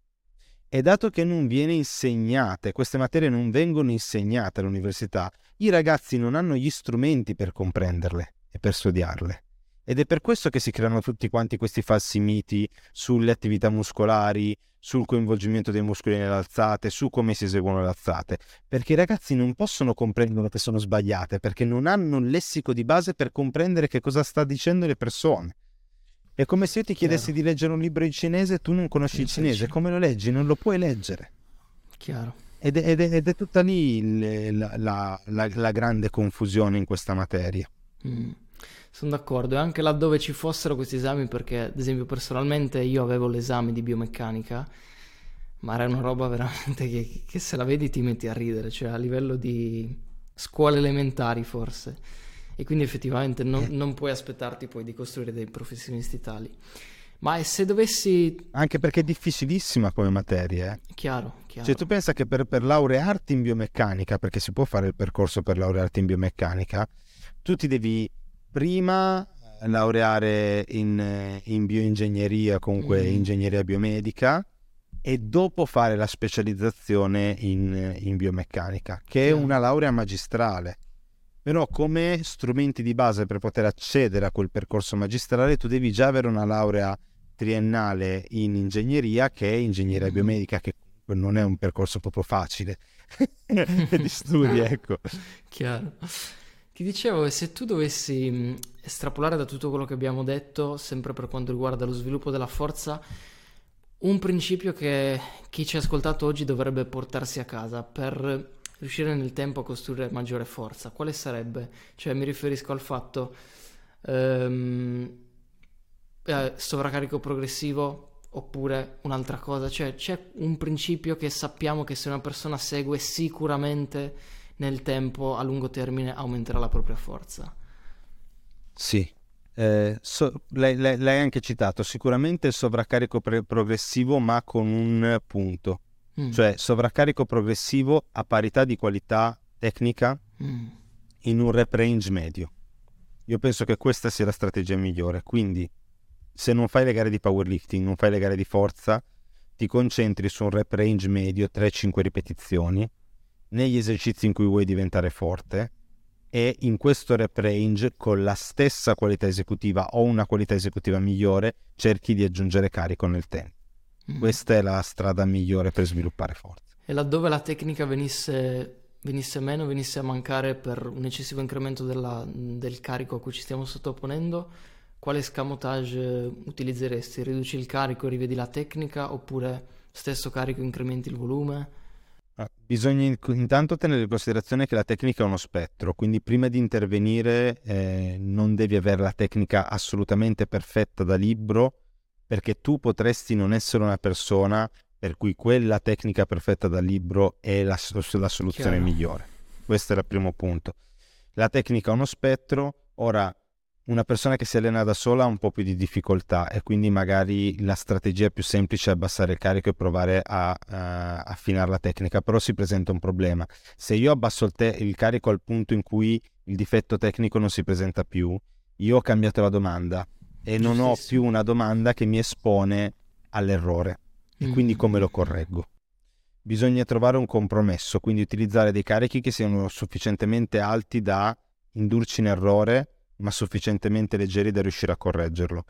E dato che non viene insegnata, queste materie non vengono insegnate all'università, i ragazzi non hanno gli strumenti per comprenderle e per studiarle. Ed è per questo che si creano tutti quanti questi falsi miti sulle attività muscolari, sul coinvolgimento dei muscoli nelle alzate, su come si eseguono le alzate, perché i ragazzi non possono comprendere che sono sbagliate, perché non hanno un lessico di base per comprendere che cosa sta dicendo le persone. È come se io ti chiedessi Chiaro. di leggere un libro in cinese e tu non conosci il cinese, come lo leggi? Non lo puoi leggere. Chiaro. Ed è, ed è, ed è tutta lì la, la, la, la, grande confusione in questa materia. Mm. Sono d'accordo, e anche laddove ci fossero questi esami, perché ad esempio personalmente io avevo l'esame di biomeccanica, ma era una roba veramente che, che se la vedi ti metti a ridere, cioè a livello di scuole elementari forse. E quindi effettivamente non, eh. non puoi aspettarti poi di costruire dei professionisti tali. Ma se dovessi... Anche perché è difficilissima come materia. Eh? Chiaro, chiaro. Cioè tu pensa che per, per laurearti in biomeccanica, perché si può fare il percorso per laurearti in biomeccanica, tu ti devi prima laureare in, in bioingegneria, comunque mm. ingegneria biomedica, e dopo fare la specializzazione in, in biomeccanica, che è una laurea magistrale. Però come strumenti di base per poter accedere a quel percorso magistrale tu devi già avere una laurea triennale in ingegneria che è ingegneria mm. biomedica che non è un percorso proprio facile <laughs> <laughs> di studi, ecco. Chiaro. Ti dicevo, se tu dovessi estrapolare da tutto quello che abbiamo detto, sempre per quanto riguarda lo sviluppo della forza, un principio che chi ci ha ascoltato oggi dovrebbe portarsi a casa per riuscire nel tempo a costruire maggiore forza, quale sarebbe? Cioè mi riferisco al fatto ehm, eh, sovraccarico progressivo oppure un'altra cosa, cioè c'è un principio che sappiamo che se una persona segue sicuramente nel tempo a lungo termine aumenterà la propria forza. Sì, eh, so, lei, lei, lei, anche citato sicuramente il sovraccarico pre- progressivo ma con un punto, mm. cioè sovraccarico progressivo a parità di qualità tecnica mm. in un rep range medio. Io penso che questa sia la strategia migliore, quindi se non fai le gare di powerlifting, non fai le gare di forza, ti concentri su un rep range medio 3-5 ripetizioni negli esercizi in cui vuoi diventare forte e in questo rep range con la stessa qualità esecutiva o una qualità esecutiva migliore cerchi di aggiungere carico nel tempo. Mm. Questa è la strada migliore per sviluppare forza. E laddove la tecnica venisse, venisse meno, venisse a mancare per un eccessivo incremento della, del carico a cui ci stiamo sottoponendo, quale scamotage utilizzeresti? Riduci il carico e rivedi la tecnica oppure stesso carico incrementi il volume? Ah, bisogna intanto tenere in considerazione che la tecnica è uno spettro, quindi prima di intervenire eh, non devi avere la tecnica assolutamente perfetta da libro, perché tu potresti non essere una persona per cui quella tecnica perfetta da libro è la, la soluzione Chiaro. migliore. Questo è il primo punto. La tecnica è uno spettro, ora una persona che si allena da sola ha un po' più di difficoltà e quindi magari la strategia più semplice è abbassare il carico e provare a uh, affinare la tecnica, però si presenta un problema. Se io abbasso il, te- il carico al punto in cui il difetto tecnico non si presenta più, io ho cambiato la domanda e non ho più una domanda che mi espone all'errore e mm. quindi come lo correggo. Bisogna trovare un compromesso, quindi utilizzare dei carichi che siano sufficientemente alti da indurci in errore ma sufficientemente leggeri da riuscire a correggerlo.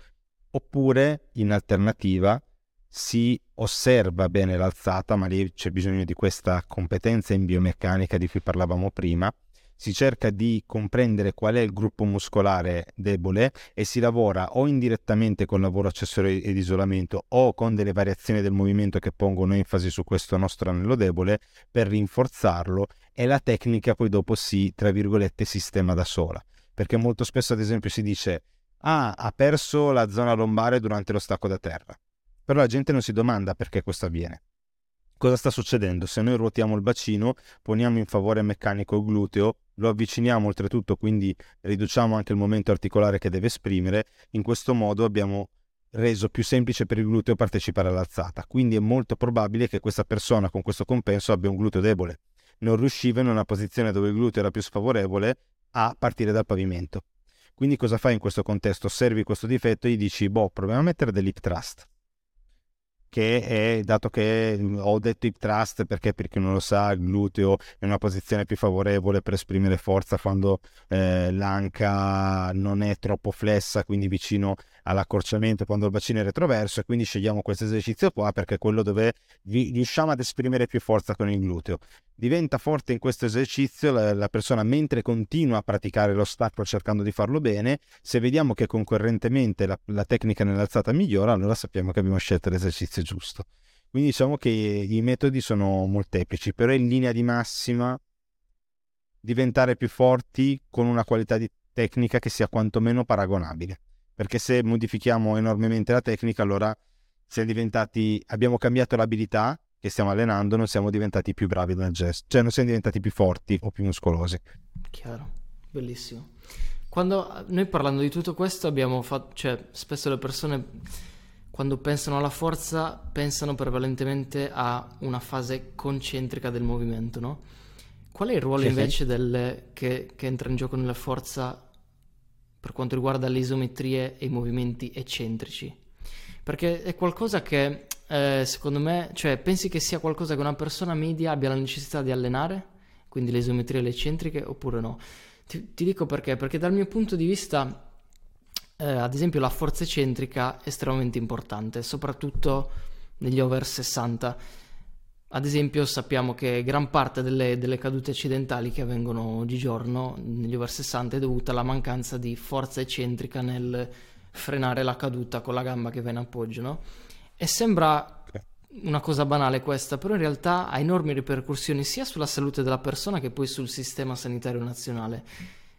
Oppure, in alternativa, si osserva bene l'alzata, ma lì c'è bisogno di questa competenza in biomeccanica di cui parlavamo prima, si cerca di comprendere qual è il gruppo muscolare debole e si lavora o indirettamente con lavoro accessorio ed isolamento o con delle variazioni del movimento che pongono enfasi su questo nostro anello debole per rinforzarlo e la tecnica poi dopo si, tra virgolette, sistema da sola perché molto spesso ad esempio si dice ah ha perso la zona lombare durante lo stacco da terra. Però la gente non si domanda perché questo avviene. Cosa sta succedendo? Se noi ruotiamo il bacino poniamo in favore meccanico il gluteo lo avviciniamo oltretutto quindi riduciamo anche il momento articolare che deve esprimere in questo modo abbiamo reso più semplice per il gluteo partecipare all'alzata. Quindi è molto probabile che questa persona con questo compenso abbia un gluteo debole. Non riusciva in una posizione dove il gluteo era più sfavorevole a partire dal pavimento. Quindi cosa fai in questo contesto? Osservi questo difetto e gli dici, boh, proviamo a mettere dell'hip thrust. Che è, dato che ho detto hip thrust perché per chi non lo sa, il gluteo è una posizione più favorevole per esprimere forza quando eh, l'anca non è troppo flessa, quindi vicino all'accorciamento quando il bacino è retroverso e quindi scegliamo questo esercizio qua perché è quello dove riusciamo ad esprimere più forza con il gluteo. Diventa forte in questo esercizio la, la persona mentre continua a praticare lo stacco cercando di farlo bene, se vediamo che concorrentemente la, la tecnica nell'alzata migliora, allora sappiamo che abbiamo scelto l'esercizio giusto. Quindi diciamo che i metodi sono molteplici, però in linea di massima diventare più forti con una qualità di tecnica che sia quantomeno paragonabile perché se modifichiamo enormemente la tecnica, allora siamo diventati, abbiamo cambiato l'abilità che stiamo allenando, non siamo diventati più bravi nel gesto, cioè non siamo diventati più forti o più muscolosi. Chiaro, bellissimo. Quando noi parlando di tutto questo abbiamo fatto, cioè spesso le persone quando pensano alla forza pensano prevalentemente a una fase concentrica del movimento, no? Qual è il ruolo sì, invece sì. Delle, che, che entra in gioco nella forza per quanto riguarda le isometrie e i movimenti eccentrici. Perché è qualcosa che eh, secondo me, cioè pensi che sia qualcosa che una persona media abbia la necessità di allenare, quindi le isometrie e le eccentriche, oppure no? Ti, ti dico perché, perché dal mio punto di vista, eh, ad esempio, la forza eccentrica è estremamente importante, soprattutto negli over 60 ad esempio sappiamo che gran parte delle, delle, cadute accidentali che avvengono oggigiorno negli over 60 è dovuta alla mancanza di forza eccentrica nel frenare la caduta con la gamba che va in appoggio, no? E sembra una cosa banale questa, però in realtà ha enormi ripercussioni sia sulla salute della persona che poi sul sistema sanitario nazionale.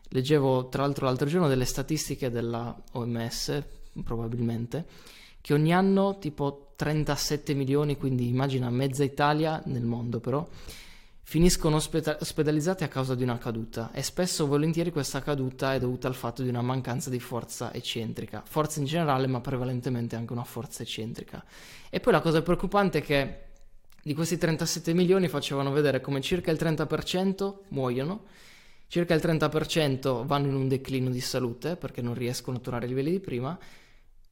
Leggevo tra l'altro l'altro giorno delle statistiche della OMS, probabilmente, che ogni anno tipo 37 milioni, quindi immagina mezza Italia nel mondo però, finiscono ospeda- ospedalizzati a causa di una caduta e spesso volentieri questa caduta è dovuta al fatto di una mancanza di forza eccentrica, forza in generale ma prevalentemente anche una forza eccentrica. E poi la cosa preoccupante è che di questi 37 milioni facevano vedere come circa il 30% muoiono, circa il 30% vanno in un declino di salute perché non riescono a tornare ai livelli di prima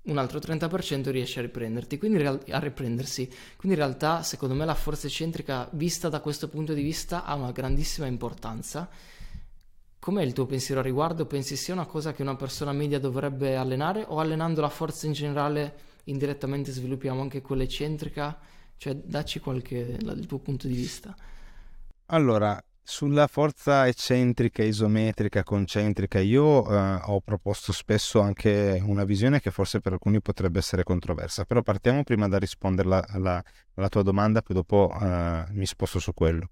un altro 30% riesce a riprenderti, quindi real- a riprendersi. Quindi in realtà, secondo me, la forza eccentrica, vista da questo punto di vista, ha una grandissima importanza. Com'è il tuo pensiero a riguardo? Pensi sia una cosa che una persona media dovrebbe allenare o allenando la forza in generale indirettamente sviluppiamo anche quella eccentrica? Cioè, dacci qualche il tuo punto di vista. Allora, sulla forza eccentrica, isometrica, concentrica, io eh, ho proposto spesso anche una visione che forse per alcuni potrebbe essere controversa, però partiamo prima da rispondere alla, alla tua domanda, poi dopo eh, mi sposto su quello.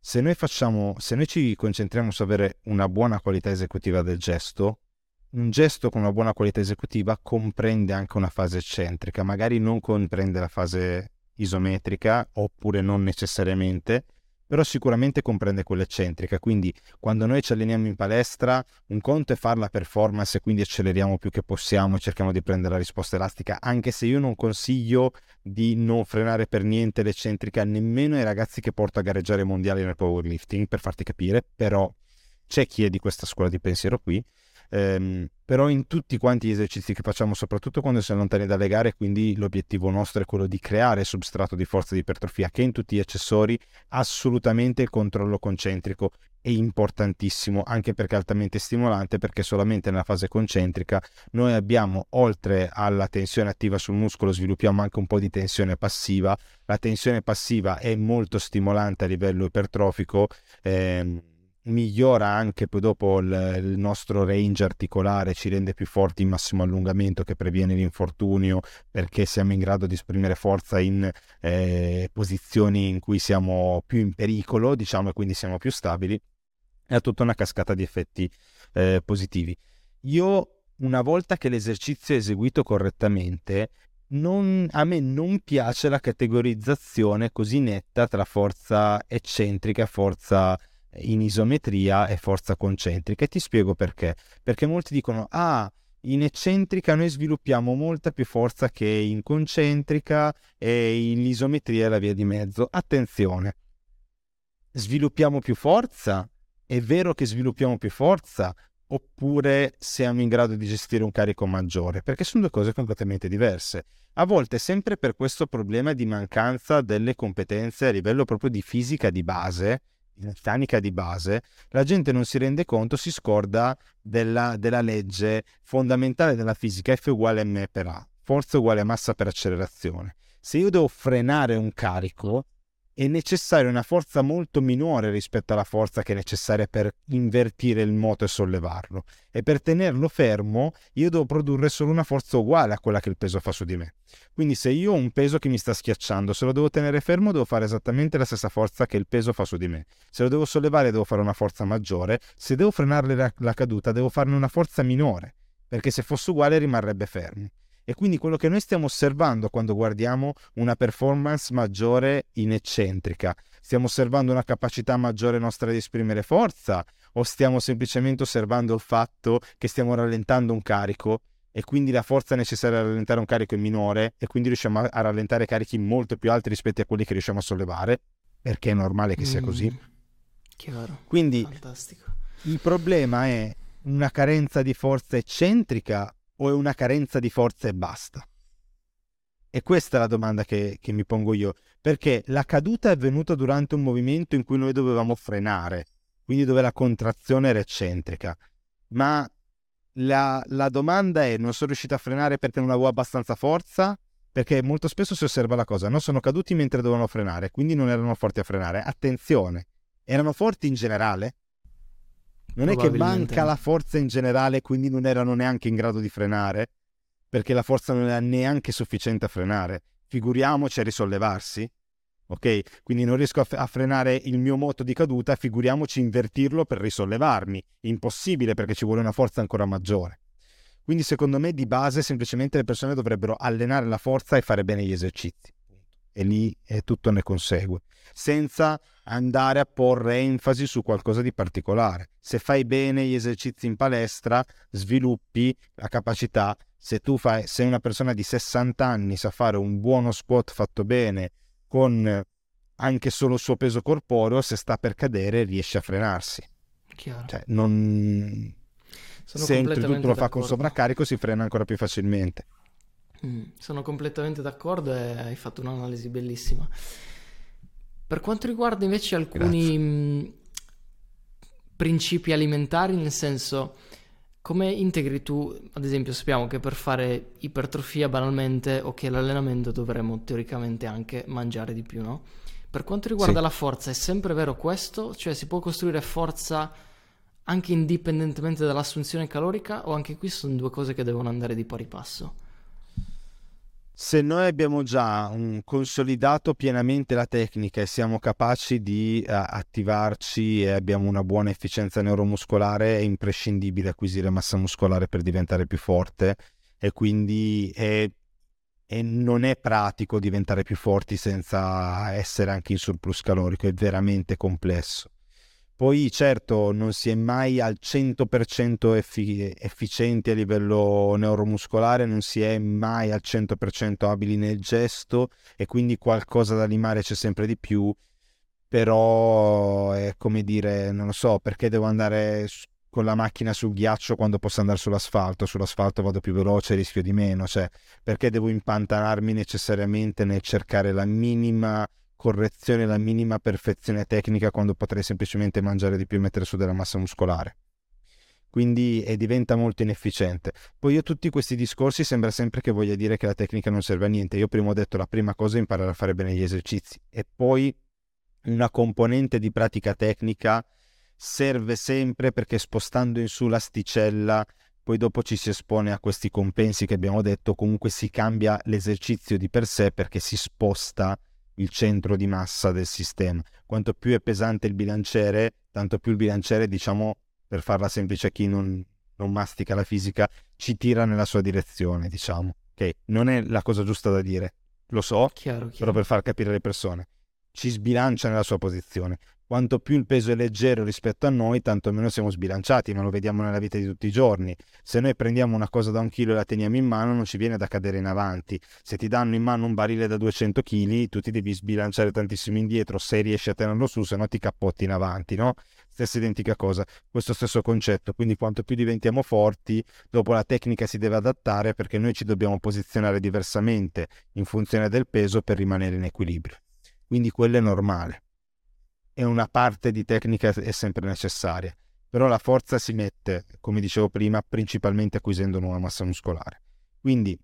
Se noi, facciamo, se noi ci concentriamo su avere una buona qualità esecutiva del gesto, un gesto con una buona qualità esecutiva comprende anche una fase eccentrica, magari non comprende la fase isometrica oppure non necessariamente, però sicuramente comprende quella eccentrica. Quindi quando noi ci alleniamo in palestra, un conto è fare la performance e quindi acceleriamo più che possiamo e cerchiamo di prendere la risposta elastica, anche se io non consiglio di non frenare per niente l'eccentrica nemmeno ai ragazzi che porto a gareggiare mondiali nel powerlifting, per farti capire, però c'è chi è di questa scuola di pensiero qui ehm, però in tutti quanti gli esercizi che facciamo, soprattutto quando siamo lontani dalle gare, quindi l'obiettivo nostro è quello di creare substrato di forza di ipertrofia, che in tutti gli accessori assolutamente il controllo concentrico è importantissimo, anche perché è altamente stimolante, perché solamente nella fase concentrica noi abbiamo, oltre alla tensione attiva sul muscolo, sviluppiamo anche un po' di tensione passiva. La tensione passiva è molto stimolante a livello ipertrofico. Ehm, migliora anche poi dopo il, il, nostro range articolare, ci rende più forti in massimo allungamento che previene l'infortunio perché siamo in grado di esprimere forza in eh, posizioni in cui siamo più in pericolo, diciamo, e quindi siamo più stabili. E ha tutta una cascata di effetti eh, positivi. Io, una volta che l'esercizio è eseguito correttamente, non, a me non piace la categorizzazione così netta tra forza eccentrica e forza in isometria e forza concentrica e ti spiego perché. Perché molti dicono ah, in eccentrica noi sviluppiamo molta più forza che in concentrica e in isometria è la via di mezzo. Attenzione, sviluppiamo più forza? È vero che sviluppiamo più forza? Oppure siamo in grado di gestire un carico maggiore? Perché sono due cose completamente diverse. A volte sempre per questo problema di mancanza delle competenze a livello proprio di fisica di base, meccanica di base, la gente non si rende conto, si scorda della, della legge fondamentale della fisica F uguale m per A, forza uguale massa per accelerazione. Se io devo frenare un carico, è necessaria una forza molto minore rispetto alla forza che è necessaria per invertire il moto e sollevarlo. E per tenerlo fermo io devo produrre solo una forza uguale a quella che il peso fa su di me. Quindi se io ho un peso che mi sta schiacciando, se lo devo tenere fermo devo fare esattamente la stessa forza che il peso fa su di me. Se lo devo sollevare devo fare una forza maggiore, se devo frenare la, la caduta devo farne una forza minore, perché se fosse uguale rimarrebbe fermo. E quindi quello che noi stiamo osservando quando guardiamo una performance maggiore in eccentrica, stiamo osservando una capacità maggiore nostra di esprimere forza o stiamo semplicemente osservando il fatto che stiamo rallentando un carico e quindi la forza necessaria a rallentare un carico è minore e quindi riusciamo a, rallentare carichi molto più alti rispetto a quelli che riusciamo a sollevare, perché è normale che sia mm, così. Chiaro. Quindi Fantastico. il problema è una carenza di forza eccentrica o è una carenza di forza e basta? E questa è la domanda che, che mi pongo io, perché la caduta è avvenuta durante un movimento in cui noi dovevamo frenare, quindi dove la contrazione era eccentrica, ma la, la domanda è non sono riuscito a frenare perché non avevo abbastanza forza perché molto spesso si osserva la cosa, no? Sono caduti mentre dovevano frenare, quindi non erano forti a frenare. Attenzione, erano forti in generale? Non è che manca la forza in generale, quindi non erano neanche in grado di frenare, perché la forza non era neanche sufficiente a frenare. Figuriamoci a risollevarsi. Ok? Quindi non riesco a, f- a frenare il mio moto di caduta, figuriamoci invertirlo per risollevarmi. Impossibile perché ci vuole una forza ancora maggiore. Quindi secondo me di base semplicemente le persone dovrebbero allenare la forza e fare bene gli esercizi. E lì è tutto ne consegue, senza andare a porre enfasi su qualcosa di particolare. Se fai bene gli esercizi in palestra, sviluppi la capacità. Se tu fai, sei una persona di 60 anni, sa fare un buono squat fatto bene, con anche solo il suo peso corporeo, se sta per cadere riesce a frenarsi. Chiaro. Cioè, non sono se tutto lo fa con sovraccarico si frena ancora più facilmente. Mm, sono completamente d'accordo e hai fatto un'analisi bellissima. Per quanto riguarda invece alcuni mh, mm, principi alimentari, nel senso, come integri tu, ad esempio, sappiamo che per fare ipertrofia banalmente o che l'allenamento dovremmo teoricamente anche mangiare di più, no? Per quanto riguarda sì. la forza, è sempre vero questo? Cioè si può costruire forza anche indipendentemente dall'assunzione calorica o anche qui sono due cose che devono andare di pari passo? Se noi abbiamo già un, consolidato pienamente la tecnica e siamo capaci di uh, attivarci e abbiamo una buona efficienza neuromuscolare, è imprescindibile acquisire massa muscolare per diventare più forte e quindi è, e non è pratico diventare più forti senza essere anche in surplus calorico, è veramente complesso. Poi certo non si è mai al 100% effi- efficienti a livello neuromuscolare, non si è mai al 100% abili nel gesto e quindi qualcosa da limare c'è sempre di più, però è come dire, non lo so, perché devo andare con la macchina sul ghiaccio quando posso andare sull'asfalto, sull'asfalto vado più veloce e rischio di meno, cioè perché devo impantanarmi necessariamente nel cercare la minima correzione, la minima perfezione tecnica quando potrei semplicemente mangiare di più e mettere su della massa muscolare. Quindi diventa molto inefficiente. Poi io tutti questi discorsi sembra sempre che voglia dire che la tecnica non serve a niente. Io prima ho detto la prima cosa è imparare a fare bene gli esercizi e poi una componente di pratica tecnica serve sempre perché spostando in su l'asticella poi dopo ci si espone a questi compensi che abbiamo detto, comunque si cambia l'esercizio di per sé perché si sposta il centro di massa del sistema. Quanto più è pesante il bilanciere, tanto più il bilanciere, diciamo, per farla semplice a chi non, non mastica la fisica, ci tira nella sua direzione, diciamo. Ok, non è la cosa giusta da dire, lo so, chiaro, chiaro. però per far capire alle persone, ci sbilancia nella sua posizione quanto più il peso è leggero rispetto a noi, tanto meno siamo sbilanciati, ma lo vediamo nella vita di tutti i giorni. Se noi prendiamo una cosa da un chilo e la teniamo in mano, non ci viene da cadere in avanti. Se ti danno in mano un barile da 200 kg, tu ti devi sbilanciare tantissimo indietro se riesci a tenerlo su, se no ti cappotti in avanti, no? Stessa identica cosa, questo stesso concetto. Quindi quanto più diventiamo forti, dopo la tecnica si deve adattare perché noi ci dobbiamo posizionare diversamente in funzione del peso per rimanere in equilibrio. Quindi quello è normale e una parte di tecnica è sempre necessaria, però la forza si mette, come dicevo prima, principalmente acquisendo nuova massa muscolare. Quindi,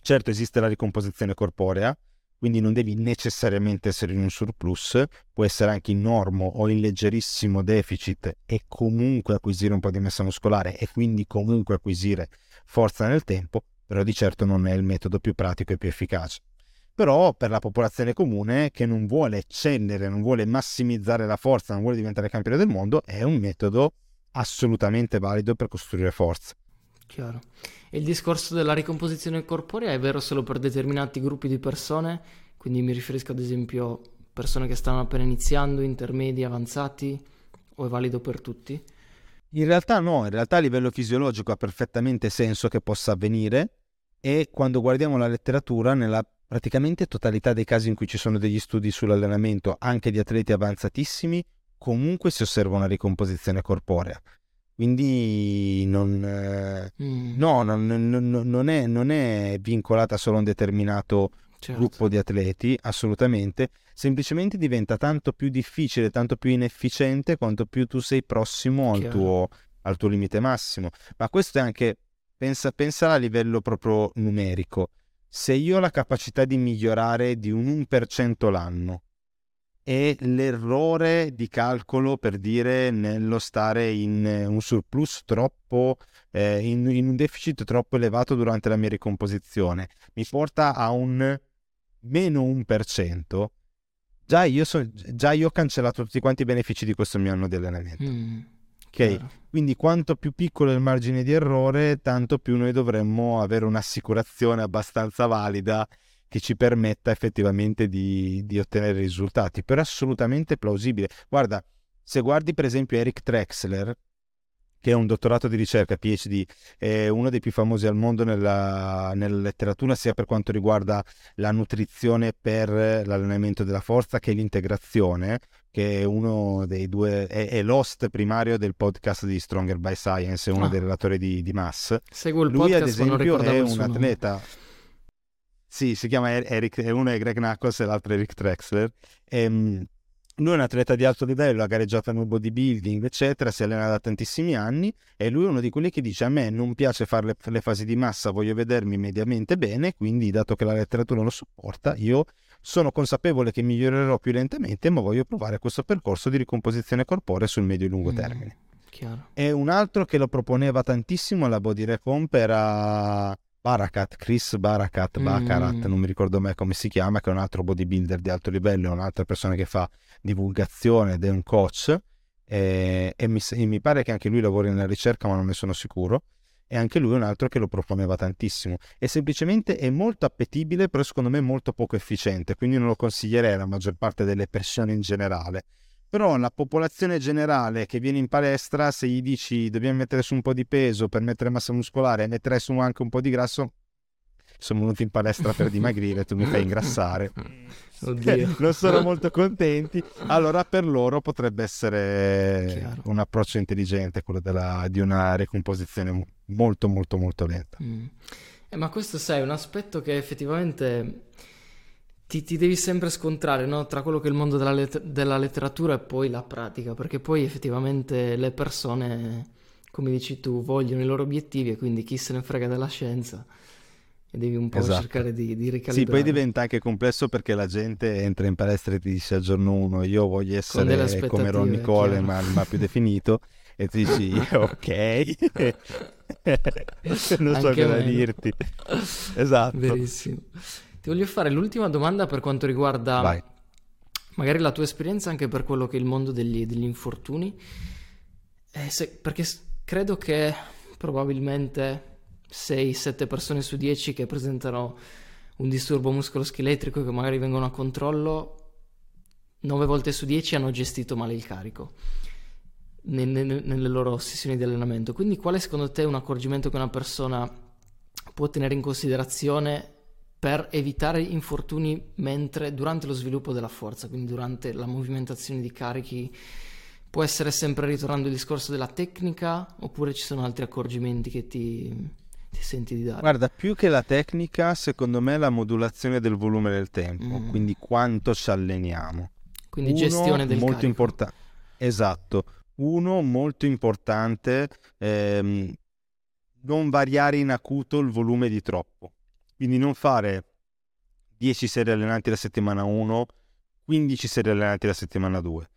certo esiste la ricomposizione corporea, quindi non devi necessariamente essere in un surplus, può essere anche in normo o in leggerissimo deficit e comunque acquisire un po' di massa muscolare e quindi comunque acquisire forza nel tempo, però di certo non è il metodo più pratico e più efficace però per la popolazione comune che non vuole eccellere, non vuole massimizzare la forza, non vuole diventare campione del mondo, è un metodo assolutamente valido per costruire forza. Chiaro. E il discorso della ricomposizione corporea è vero solo per determinati gruppi di persone? Quindi mi riferisco ad esempio a persone che stanno appena iniziando, intermedi, avanzati, o è valido per tutti? In realtà no, in realtà a livello fisiologico ha perfettamente senso che possa avvenire e quando guardiamo la letteratura nella praticamente totalità dei casi in cui ci sono degli studi sull'allenamento anche di atleti avanzatissimi, comunque si osserva una ricomposizione corporea. Quindi non, eh, mm. no, non, non, non, è, non, è, vincolata solo a un determinato certo. gruppo di atleti, assolutamente. Semplicemente diventa tanto più difficile, tanto più inefficiente quanto più tu sei prossimo al tuo, al tuo, limite massimo. Ma questo è anche, pensa, pensa a livello proprio numerico se io ho la capacità di migliorare di un 1% l'anno e l'errore di calcolo per dire nello stare in un surplus troppo, eh, in, in un deficit troppo elevato durante la mia ricomposizione, mi porta a un meno 1%, già io, so, già io ho cancellato tutti quanti i benefici di questo mio anno di allenamento. Mm, ok, quindi quanto più piccolo è il margine di errore, tanto più noi dovremmo avere un'assicurazione abbastanza valida che ci permetta effettivamente di, di ottenere risultati. Però è assolutamente plausibile. Guarda, se guardi per esempio Eric Trexler, che è un dottorato di ricerca, PhD, è uno dei più famosi al mondo nella, nella, letteratura, sia per quanto riguarda la nutrizione per l'allenamento della forza che l'integrazione, che è uno dei due, è, è l'host primario del podcast di Stronger by Science, è uno ah. dei relatori di, di Mass. Seguo il Lui, podcast, ad esempio, è un atleta. Sì, si chiama Eric, uno è Greg Knuckles e l'altro è Eric Trexler. Ehm, lui è un atleta di alto livello, ha gareggiato nel bodybuilding, eccetera, si allena da tantissimi anni e lui è uno di quelli che dice a me non piace fare le, le fasi di massa, voglio vedermi mediamente bene, quindi dato che la letteratura lo supporta, io sono consapevole che migliorerò più lentamente, ma voglio provare questo percorso di ricomposizione corporea sul medio e lungo mm, termine. Chiaro. E un altro che lo proponeva tantissimo alla Body Recomp era Barakat, Chris Barakat, Bakarat, mm. non mi ricordo mai come si chiama, che è un altro bodybuilder di alto livello, è un'altra persona che fa divulgazione ed è un coach e, e, mi, e mi, pare che anche lui lavori nella ricerca ma non ne sono sicuro e anche lui è un altro che lo proponeva tantissimo. E semplicemente è molto appetibile però secondo me molto poco efficiente quindi non lo consiglierei alla maggior parte delle persone in generale. Però la popolazione generale che viene in palestra, se gli dici dobbiamo mettere su un po' di peso per mettere massa muscolare e mettere su anche un po' di grasso, sono venuti in palestra per dimagrire, tu mi fai ingrassare. <laughs> Oddio. <laughs> non sono molto contenti. Allora per loro potrebbe essere Chiaro. un approccio intelligente quello della, di una ricomposizione molto molto molto lenta. Mm. Eh, ma questo sai, è un aspetto che effettivamente ti, ti, devi sempre scontrare no? tra quello che è il mondo della, let- della, letteratura e poi la pratica, perché poi effettivamente le persone, come dici tu, vogliono i loro obiettivi e quindi chi se ne frega della scienza e devi un po' esatto. cercare di, di ricalibrare. Sì, poi diventa anche complesso perché la gente entra in palestra e ti dice al giorno 1 io voglio essere come Ronnie Coleman ma più definito. E tu dici <laughs> ok. <laughs> Non so cosa dirti. Esatto. Verissimo. Ti voglio fare l'ultima domanda per quanto riguarda Vai. magari la tua esperienza anche per quello che è il mondo degli, degli infortuni, eh, se, perché credo che probabilmente 6-7 persone su 10 che presentano un disturbo muscoloscheletrico che magari vengono a controllo, 9 volte su 10 hanno gestito male il carico nelle, loro sessioni di allenamento. Quindi qual è secondo te un accorgimento che una persona può tenere in considerazione per evitare infortuni mentre durante lo sviluppo della forza, quindi durante la movimentazione di carichi. Può essere sempre ritornando il discorso della tecnica oppure ci sono altri accorgimenti che ti, ti senti di dare? Guarda, più che la tecnica, secondo me è la modulazione del volume del tempo, mm. quindi quanto ci alleniamo. Quindi Uno, gestione del molto importante. Esatto. Uno molto importante, ehm, non variare in acuto il volume di troppo. Quindi non fare 10 serie allenanti la settimana 1, 15 serie allenanti la settimana 2.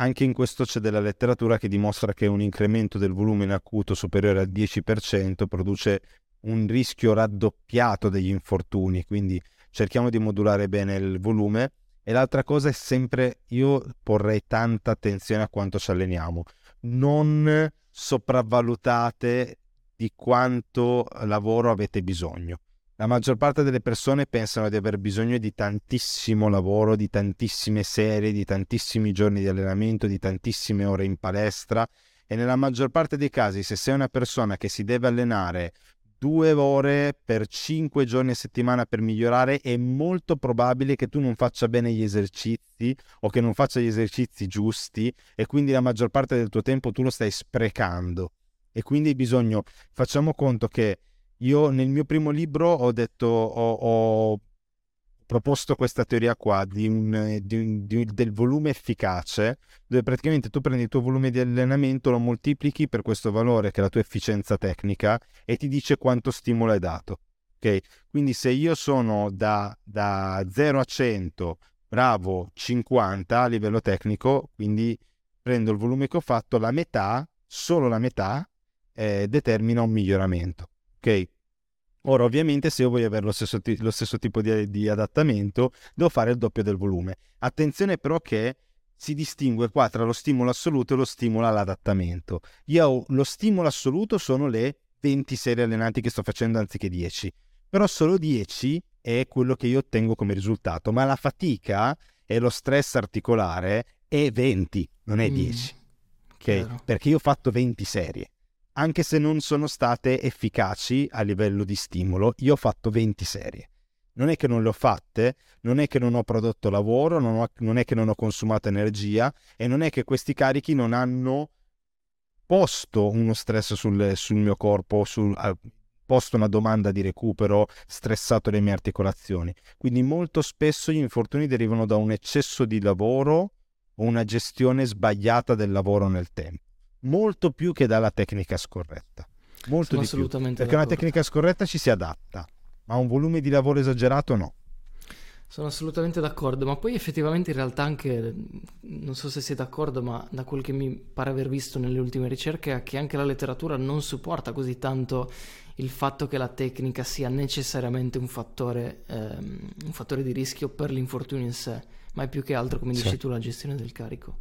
Anche in questo c'è della letteratura che dimostra che un incremento del volume in acuto superiore al 10% produce un rischio raddoppiato degli infortuni, quindi cerchiamo di modulare bene il volume. E l'altra cosa è sempre, io porrei tanta attenzione a quanto ci alleniamo. Non sopravvalutate di quanto lavoro avete bisogno. La maggior parte delle persone pensano di aver bisogno di tantissimo lavoro, di tantissime serie, di tantissimi giorni di allenamento, di tantissime ore in palestra e nella maggior parte dei casi se sei una persona che si deve allenare due ore per cinque giorni a settimana per migliorare, è molto probabile che tu non faccia bene gli esercizi o che non faccia gli esercizi giusti e quindi la maggior parte del tuo tempo tu lo stai sprecando. E quindi hai bisogno, facciamo conto che io nel mio primo libro ho detto, ho, ho proposto questa teoria qua di un, di un, di, del volume efficace, dove praticamente tu prendi il tuo volume di allenamento, lo moltiplichi per questo valore che è la tua efficienza tecnica e ti dice quanto stimolo hai dato. Ok? Quindi se io sono da, da 0 a 100 bravo 50 a livello tecnico, quindi prendo il volume che ho fatto, la metà, solo la metà, eh, determina un miglioramento. Ok? Ora, ovviamente, se io voglio avere lo stesso, ti- lo stesso tipo di, di adattamento, devo fare il doppio del volume. Attenzione però che si distingue qua tra lo stimolo assoluto e lo stimolo all'adattamento. Io lo stimolo assoluto sono le 20 serie allenanti che sto facendo anziché 10, però solo 10 è quello che io ottengo come risultato, ma la fatica e lo stress articolare è 20, non è 10. Mm, okay? Perché io ho fatto 20 serie. Anche se non sono state efficaci a livello di stimolo, io ho fatto 20 serie non è che non le ho fatte, non è che non ho prodotto lavoro, non, ho, non è che non ho consumato energia e non è che questi carichi non hanno posto uno stress sul, sul mio corpo, sul, posto una domanda di recupero, stressato le mie articolazioni. Quindi molto spesso gli infortuni derivano da un eccesso di lavoro o una gestione sbagliata del lavoro nel tempo, molto più che dalla tecnica scorretta. Molto Sono di più, perché d'accordo. una tecnica scorretta ci si adatta ma un volume di lavoro esagerato no. Sono assolutamente d'accordo, ma poi effettivamente in realtà anche, non so se sei d'accordo, ma da quel che mi pare aver visto nelle ultime ricerche è che anche la letteratura non supporta così tanto il fatto che la tecnica sia necessariamente un fattore, ehm, un fattore di rischio per l'infortunio in sé, ma è più che altro, come dici sì. tu, la gestione del carico.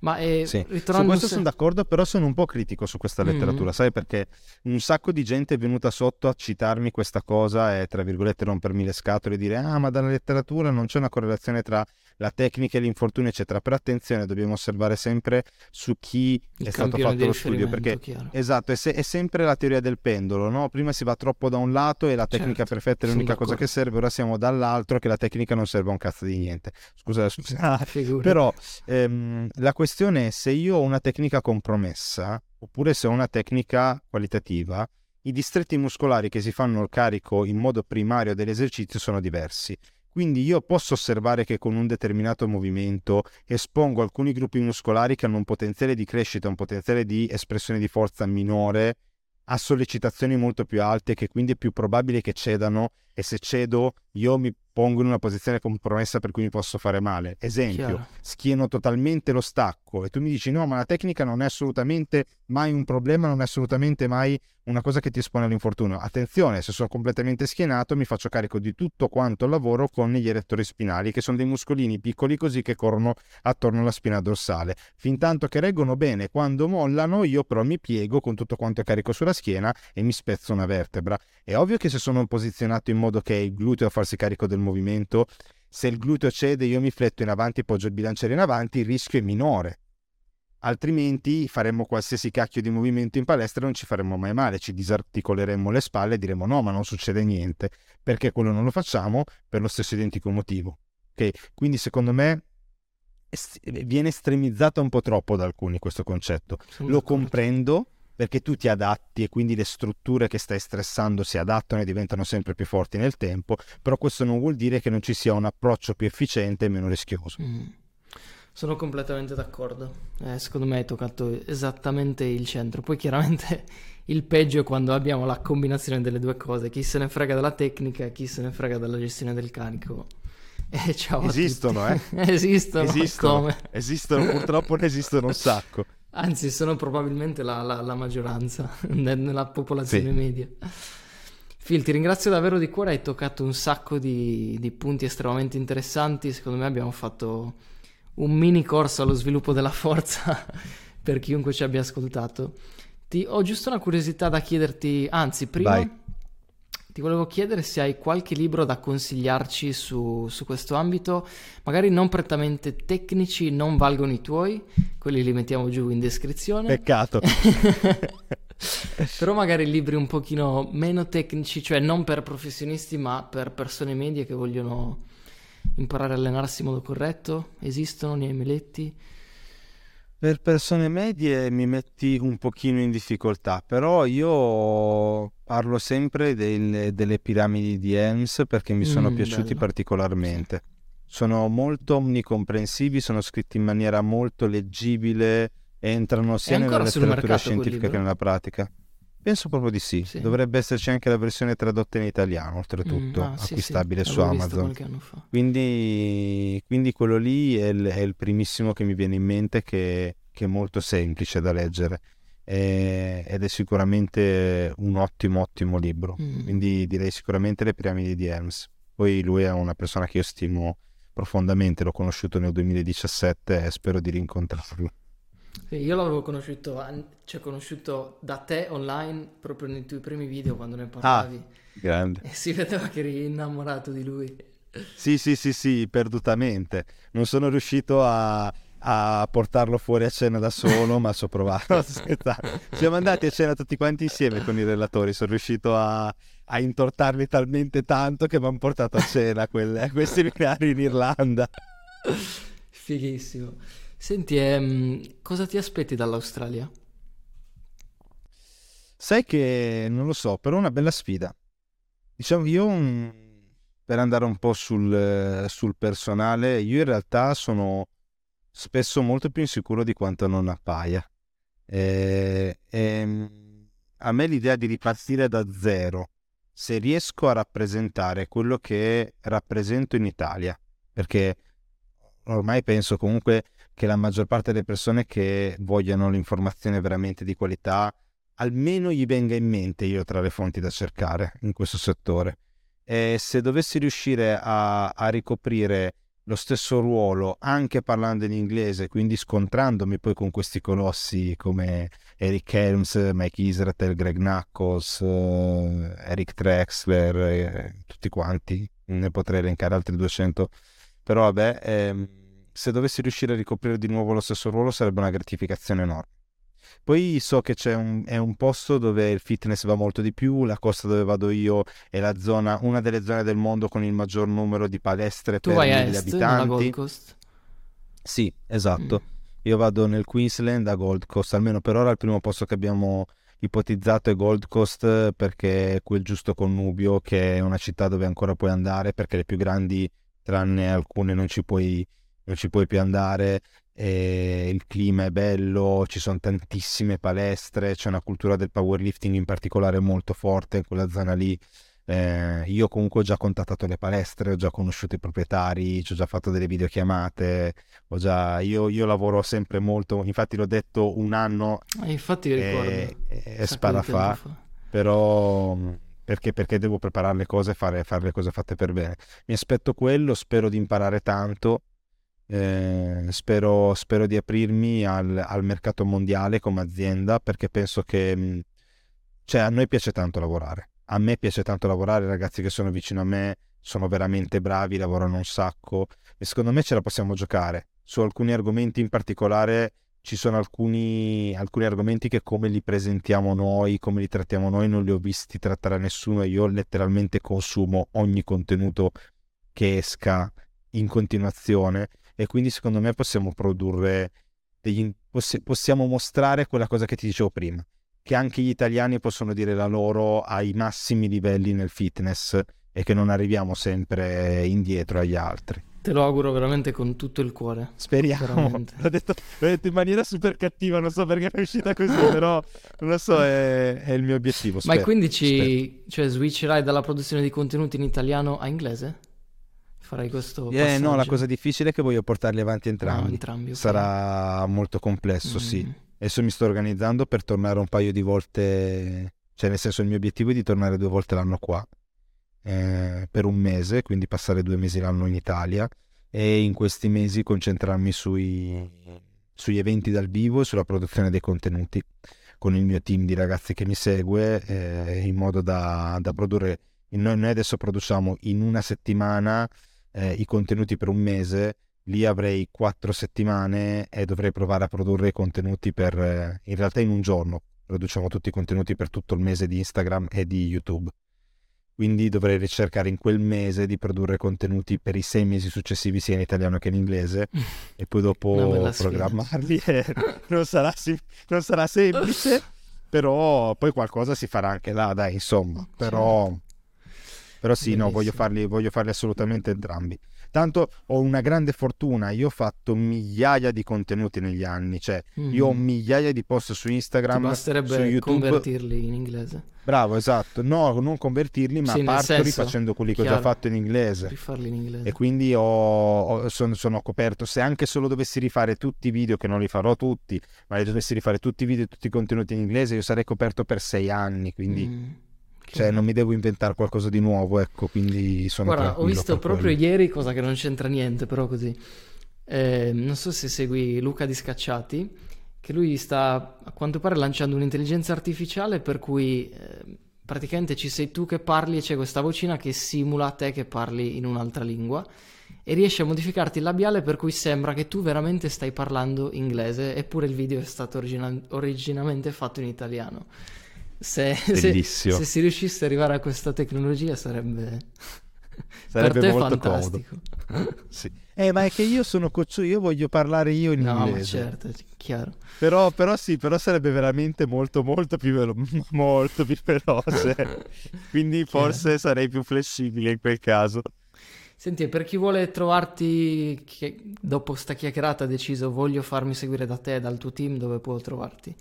Ma eh, sì. su questo se... sono d'accordo, però sono un po' critico su questa letteratura, mm-hmm. sai perché un sacco di gente è venuta sotto a citarmi questa cosa e tra virgolette rompermi le scatole e dire ah ma dalla letteratura non c'è una correlazione tra la tecnica e l'infortunio eccetera, però attenzione dobbiamo osservare sempre su chi Il è stato fatto lo studio perché chiaro. esatto è, se- è, sempre la teoria del pendolo, no? prima si va troppo da un lato e la tecnica certo, perfetta è l'unica cosa che serve, ora siamo dall'altro che la tecnica non serve a un cazzo di niente. Scusa, scusa. <laughs> Ah, però ehm, la questione questione è se io ho una tecnica compromessa oppure se ho una tecnica qualitativa, i distretti muscolari che si fanno il carico in modo primario dell'esercizio sono diversi. Quindi io posso osservare che con un determinato movimento espongo alcuni gruppi muscolari che hanno un potenziale di crescita, un potenziale di espressione di forza minore a sollecitazioni molto più alte che quindi è più probabile che cedano e se cedo io mi pongo in una posizione compromessa per cui mi posso fare male. Esempio, Chiaro. schieno totalmente lo stacco e tu mi dici no, ma la tecnica non è assolutamente mai un problema, non è assolutamente mai una cosa che ti espone all'infortunio. Attenzione, se sono completamente schienato mi faccio carico di tutto quanto il lavoro con gli erettori spinali, che sono dei muscolini piccoli così che corrono attorno alla spina dorsale. Fin tanto che reggono bene, quando mollano io però mi piego con tutto quanto è carico sulla schiena e mi spezzo una vertebra. È ovvio che se sono posizionato in modo che è il gluteo a farsi carico del movimento, se il gluteo cede io mi fletto in avanti e poggio il bilanciere in avanti, il rischio è minore. Altrimenti faremmo qualsiasi cacchio di movimento in palestra e non ci faremmo mai male, ci disarticoleremmo le spalle e diremmo no, ma non succede niente, perché quello non lo facciamo per lo stesso identico motivo. Okay? Quindi secondo me viene estremizzato un po' troppo da alcuni questo concetto. Lo comprendo, perché tu ti adatti e quindi le strutture che stai stressando si adattano e diventano sempre più forti nel tempo, però questo non vuol dire che non ci sia un approccio più efficiente e meno rischioso. Mm. Sono completamente d'accordo, eh, secondo me hai toccato esattamente il centro, poi chiaramente <laughs> il peggio è quando abbiamo la combinazione delle due cose, chi se ne frega della tecnica e chi se ne frega della gestione del carico. <laughs> Eh, ciao esistono, eh? <laughs> esistono, esistono, esistono, purtroppo ne esistono un sacco. Anzi, sono probabilmente la, la, la maggioranza <laughs> nella popolazione sì. media. Phil, ti ringrazio davvero di cuore, hai toccato un sacco di, di, punti estremamente interessanti. Secondo me abbiamo fatto un mini corso allo sviluppo della forza <laughs> per chiunque ci abbia ascoltato. Ti, ho giusto una curiosità da chiederti, anzi, prima Vai. Ti volevo chiedere se hai qualche libro da consigliarci su, su questo ambito, magari non prettamente tecnici, non valgono i tuoi, quelli li mettiamo giù in descrizione. Peccato. <laughs> Però magari libri un pochino meno tecnici, cioè non per professionisti, ma per persone medie che vogliono imparare a allenarsi in modo corretto. Esistono, ne hai letti? Per persone medie mi metti un pochino in difficoltà, però io parlo sempre del, delle piramidi di Helms perché mi sono mm, piaciuti bello. particolarmente. Sono molto omnicomprensivi, sono scritti in maniera molto leggibile, entrano sia nella letteratura scientifica che nella pratica. Penso proprio di sì. Sì. Dovrebbe esserci anche la versione tradotta in italiano, oltretutto, Mm, ah, sì, sì, acquistabile su Amazon. Quindi, quindi quello lì è il, è il primissimo che mi viene in mente che, che è molto semplice da leggere E- ed è sicuramente un ottimo, ottimo libro. Mm. Quindi direi sicuramente Le piramidi di Helms. Poi lui è una persona che io stimo profondamente, l'ho conosciuto nel 2017 e spero di rincontrarlo. Sì, io l'avevo conosciuto, cioè conosciuto da te online proprio nei tuoi primi video quando ne parlavi Grande. e si vedeva che eri innamorato di lui. Sì, sì, sì, sì, perdutamente. Non sono riuscito a, a portarlo fuori a cena da solo, ma ci ho provato. Siamo andati a cena tutti quanti insieme con i relatori. Sono riuscito a, a intortarli talmente tanto che mi hanno portato a cena a quel- a quei seminari in Irlanda. Fighissimo. Senti, ehm, cosa ti aspetti dall'Australia? Sai che non lo so, però è una bella sfida. Diciamo, io mm, per andare un po' sul, eh, sul personale, io in realtà sono spesso molto più insicuro di quanto non appaia. E, e, mm, a me l'idea di ripartire da zero, se riesco a rappresentare quello che rappresento in Italia, perché ormai penso comunque che la maggior parte delle persone che vogliono l'informazione veramente di qualità almeno gli venga in mente io tra le fonti da cercare in questo settore. E se dovessi riuscire a, a ricoprire lo stesso ruolo anche parlando in inglese, quindi scontrandomi poi con questi colossi come Eric Helms, Mike Israel, Greg Knuckles, eh, Eric Trexler, eh, tutti quanti, ne potrei elencare altri 200, però vabbè, ehm, se dovessi riuscire a ricoprire di nuovo lo stesso ruolo sarebbe una gratificazione enorme. Poi so che c'è un, è un posto dove il fitness va molto di più, la costa dove vado io è la zona, una delle zone del mondo con il maggior numero di palestre Tu per vai mille est, nella Gold abitanti. Coast? Sì, esatto. Mm. Io vado nel Queensland a Gold Coast, almeno per ora il primo posto che abbiamo ipotizzato è Gold Coast perché è quel giusto connubio che è una città dove ancora puoi andare perché le più grandi, tranne alcune, non ci puoi, non ci puoi più andare. E il clima è bello, ci sono tantissime palestre, c'è una cultura del powerlifting in particolare molto forte in quella zona lì. Eh, io comunque ho già contattato le palestre, ho già conosciuto i proprietari, ci ho già fatto delle videochiamate, ho già, io, io lavoro sempre molto, infatti l'ho detto un anno Eh, infatti ricordo. e, e spara fa, però perché, perché devo preparare le cose e fare, fare le cose fatte per bene. Mi aspetto quello, spero di imparare tanto, eh, spero, spero di aprirmi al, al mercato mondiale come azienda perché penso che mh, cioè, a noi piace tanto lavorare. A me piace tanto lavorare, i ragazzi che sono vicino a me sono veramente bravi, lavorano un sacco e secondo me ce la possiamo giocare. Su alcuni argomenti in particolare ci sono alcuni, alcuni argomenti che come li presentiamo noi, come li trattiamo noi, non li ho visti trattare nessuno e io letteralmente consumo ogni contenuto che esca in continuazione e quindi secondo me possiamo produrre degli, possi- possiamo mostrare quella cosa che ti dicevo prima che anche gli italiani possono dire la loro ai massimi livelli nel fitness e che non arriviamo sempre indietro agli altri. Te lo auguro veramente con tutto il cuore. Speriamo. <laughs> L'ho detto, l'ho detto in maniera super cattiva, non so perché è uscita così, <laughs> però non lo so, è, è il mio obiettivo. Ma spero, e quindi spero. ci cioè, switcherai dalla produzione di contenuti in italiano a inglese? Farai questo Eh, no, la cosa difficile è che voglio portarli avanti Ah, entrambi. entrambi, ok. Sarà molto complesso, sì. Mm. Adesso mi sto organizzando per tornare un paio di volte, cioè nel senso il mio obiettivo è di tornare due volte l'anno qua, eh, per un mese, quindi passare due mesi l'anno in Italia e in questi mesi concentrarmi sui, sugli eventi dal vivo e sulla produzione dei contenuti con il mio team di ragazzi che mi segue eh, in modo da, da produrre. Noi adesso produciamo in una settimana eh, i contenuti per un mese lì avrei quattro settimane e dovrei provare a produrre i contenuti per, eh, in realtà in un giorno, produciamo tutti i contenuti per tutto il mese di Instagram e di YouTube. Quindi dovrei ricercare in quel mese di produrre contenuti per i sei mesi successivi sia in italiano che in inglese e poi <laughs> dopo programmarli. <laughs> non, sarà, non sarà semplice, però poi qualcosa si farà anche là, dai, insomma. Però, però sì, no, voglio farli, voglio farli assolutamente entrambi. Tanto ho una grande fortuna, io ho fatto migliaia di contenuti negli anni, cioè mm. io ho mm. migliaia di post su Instagram, Ti basterebbe su YouTube. convertirli in inglese. Bravo, esatto. No, non convertirli, ma sì, parto rifacendo quelli che ho già fatto in inglese. Rifarli in inglese. E quindi ho, ho, sono, sono, coperto. Se anche solo dovessi rifare tutti i video, che non li farò tutti, ma li dovessi rifare tutti i video e tutti i contenuti in inglese, io sarei coperto per sei anni. Quindi. Mm. Cioè, non mi devo inventare qualcosa di nuovo, ecco, quindi sono Guarda, ho visto proprio quello. ieri, cosa che non c'entra niente, però così. Eh, non so se segui Luca di Scacciati, che lui sta a quanto pare lanciando un'intelligenza artificiale per cui eh, praticamente ci sei tu che parli e c'è questa vocina che simula te che parli in un'altra lingua e riesce a modificarti il labiale per cui sembra che tu veramente stai parlando inglese eppure il video è stato origina- originalmente fatto in italiano. Se, se, se, si riuscisse ad arrivare a questa tecnologia sarebbe, sarebbe molto fantastico. comodo. sì. Eh, ma è che io sono coccio, io voglio parlare io in no, inglese. No, certo, chiaro. Però, però sì, però sarebbe veramente molto, molto più, velo- molto più veloce. <laughs> Quindi forse sarei più flessibile in quel caso. Senti, per chi vuole trovarti, che dopo sta chiacchierata ha deciso voglio farmi seguire da te, dal tuo team, dove può trovarti?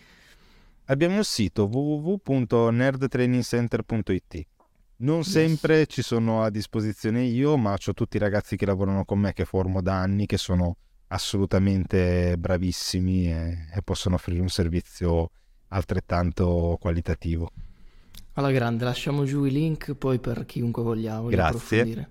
Abbiamo il sito www.nerdtrainingcenter.it non yes. sempre ci sono a disposizione io, ma ho tutti i ragazzi che lavorano con me, che formo da anni, che sono assolutamente bravissimi e, e possono offrire un servizio altrettanto qualitativo. Alla grande, lasciamo giù i link poi per chiunque voglia, voglia Grazie.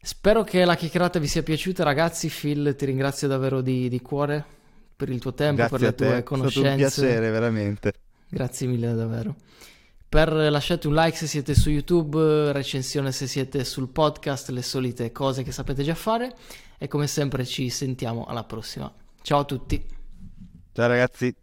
Spero che la chiacchierata vi sia piaciuta, ragazzi. Phil, ti ringrazio davvero di, di cuore per il tuo tempo, Grazie per le tue conoscenze. È stato un piacere, veramente. Grazie mille davvero. Per lasciate un like se siete su YouTube, recensione se siete sul podcast, le solite cose che sapete già fare e come sempre ci sentiamo alla prossima. Ciao a tutti. Ciao ragazzi.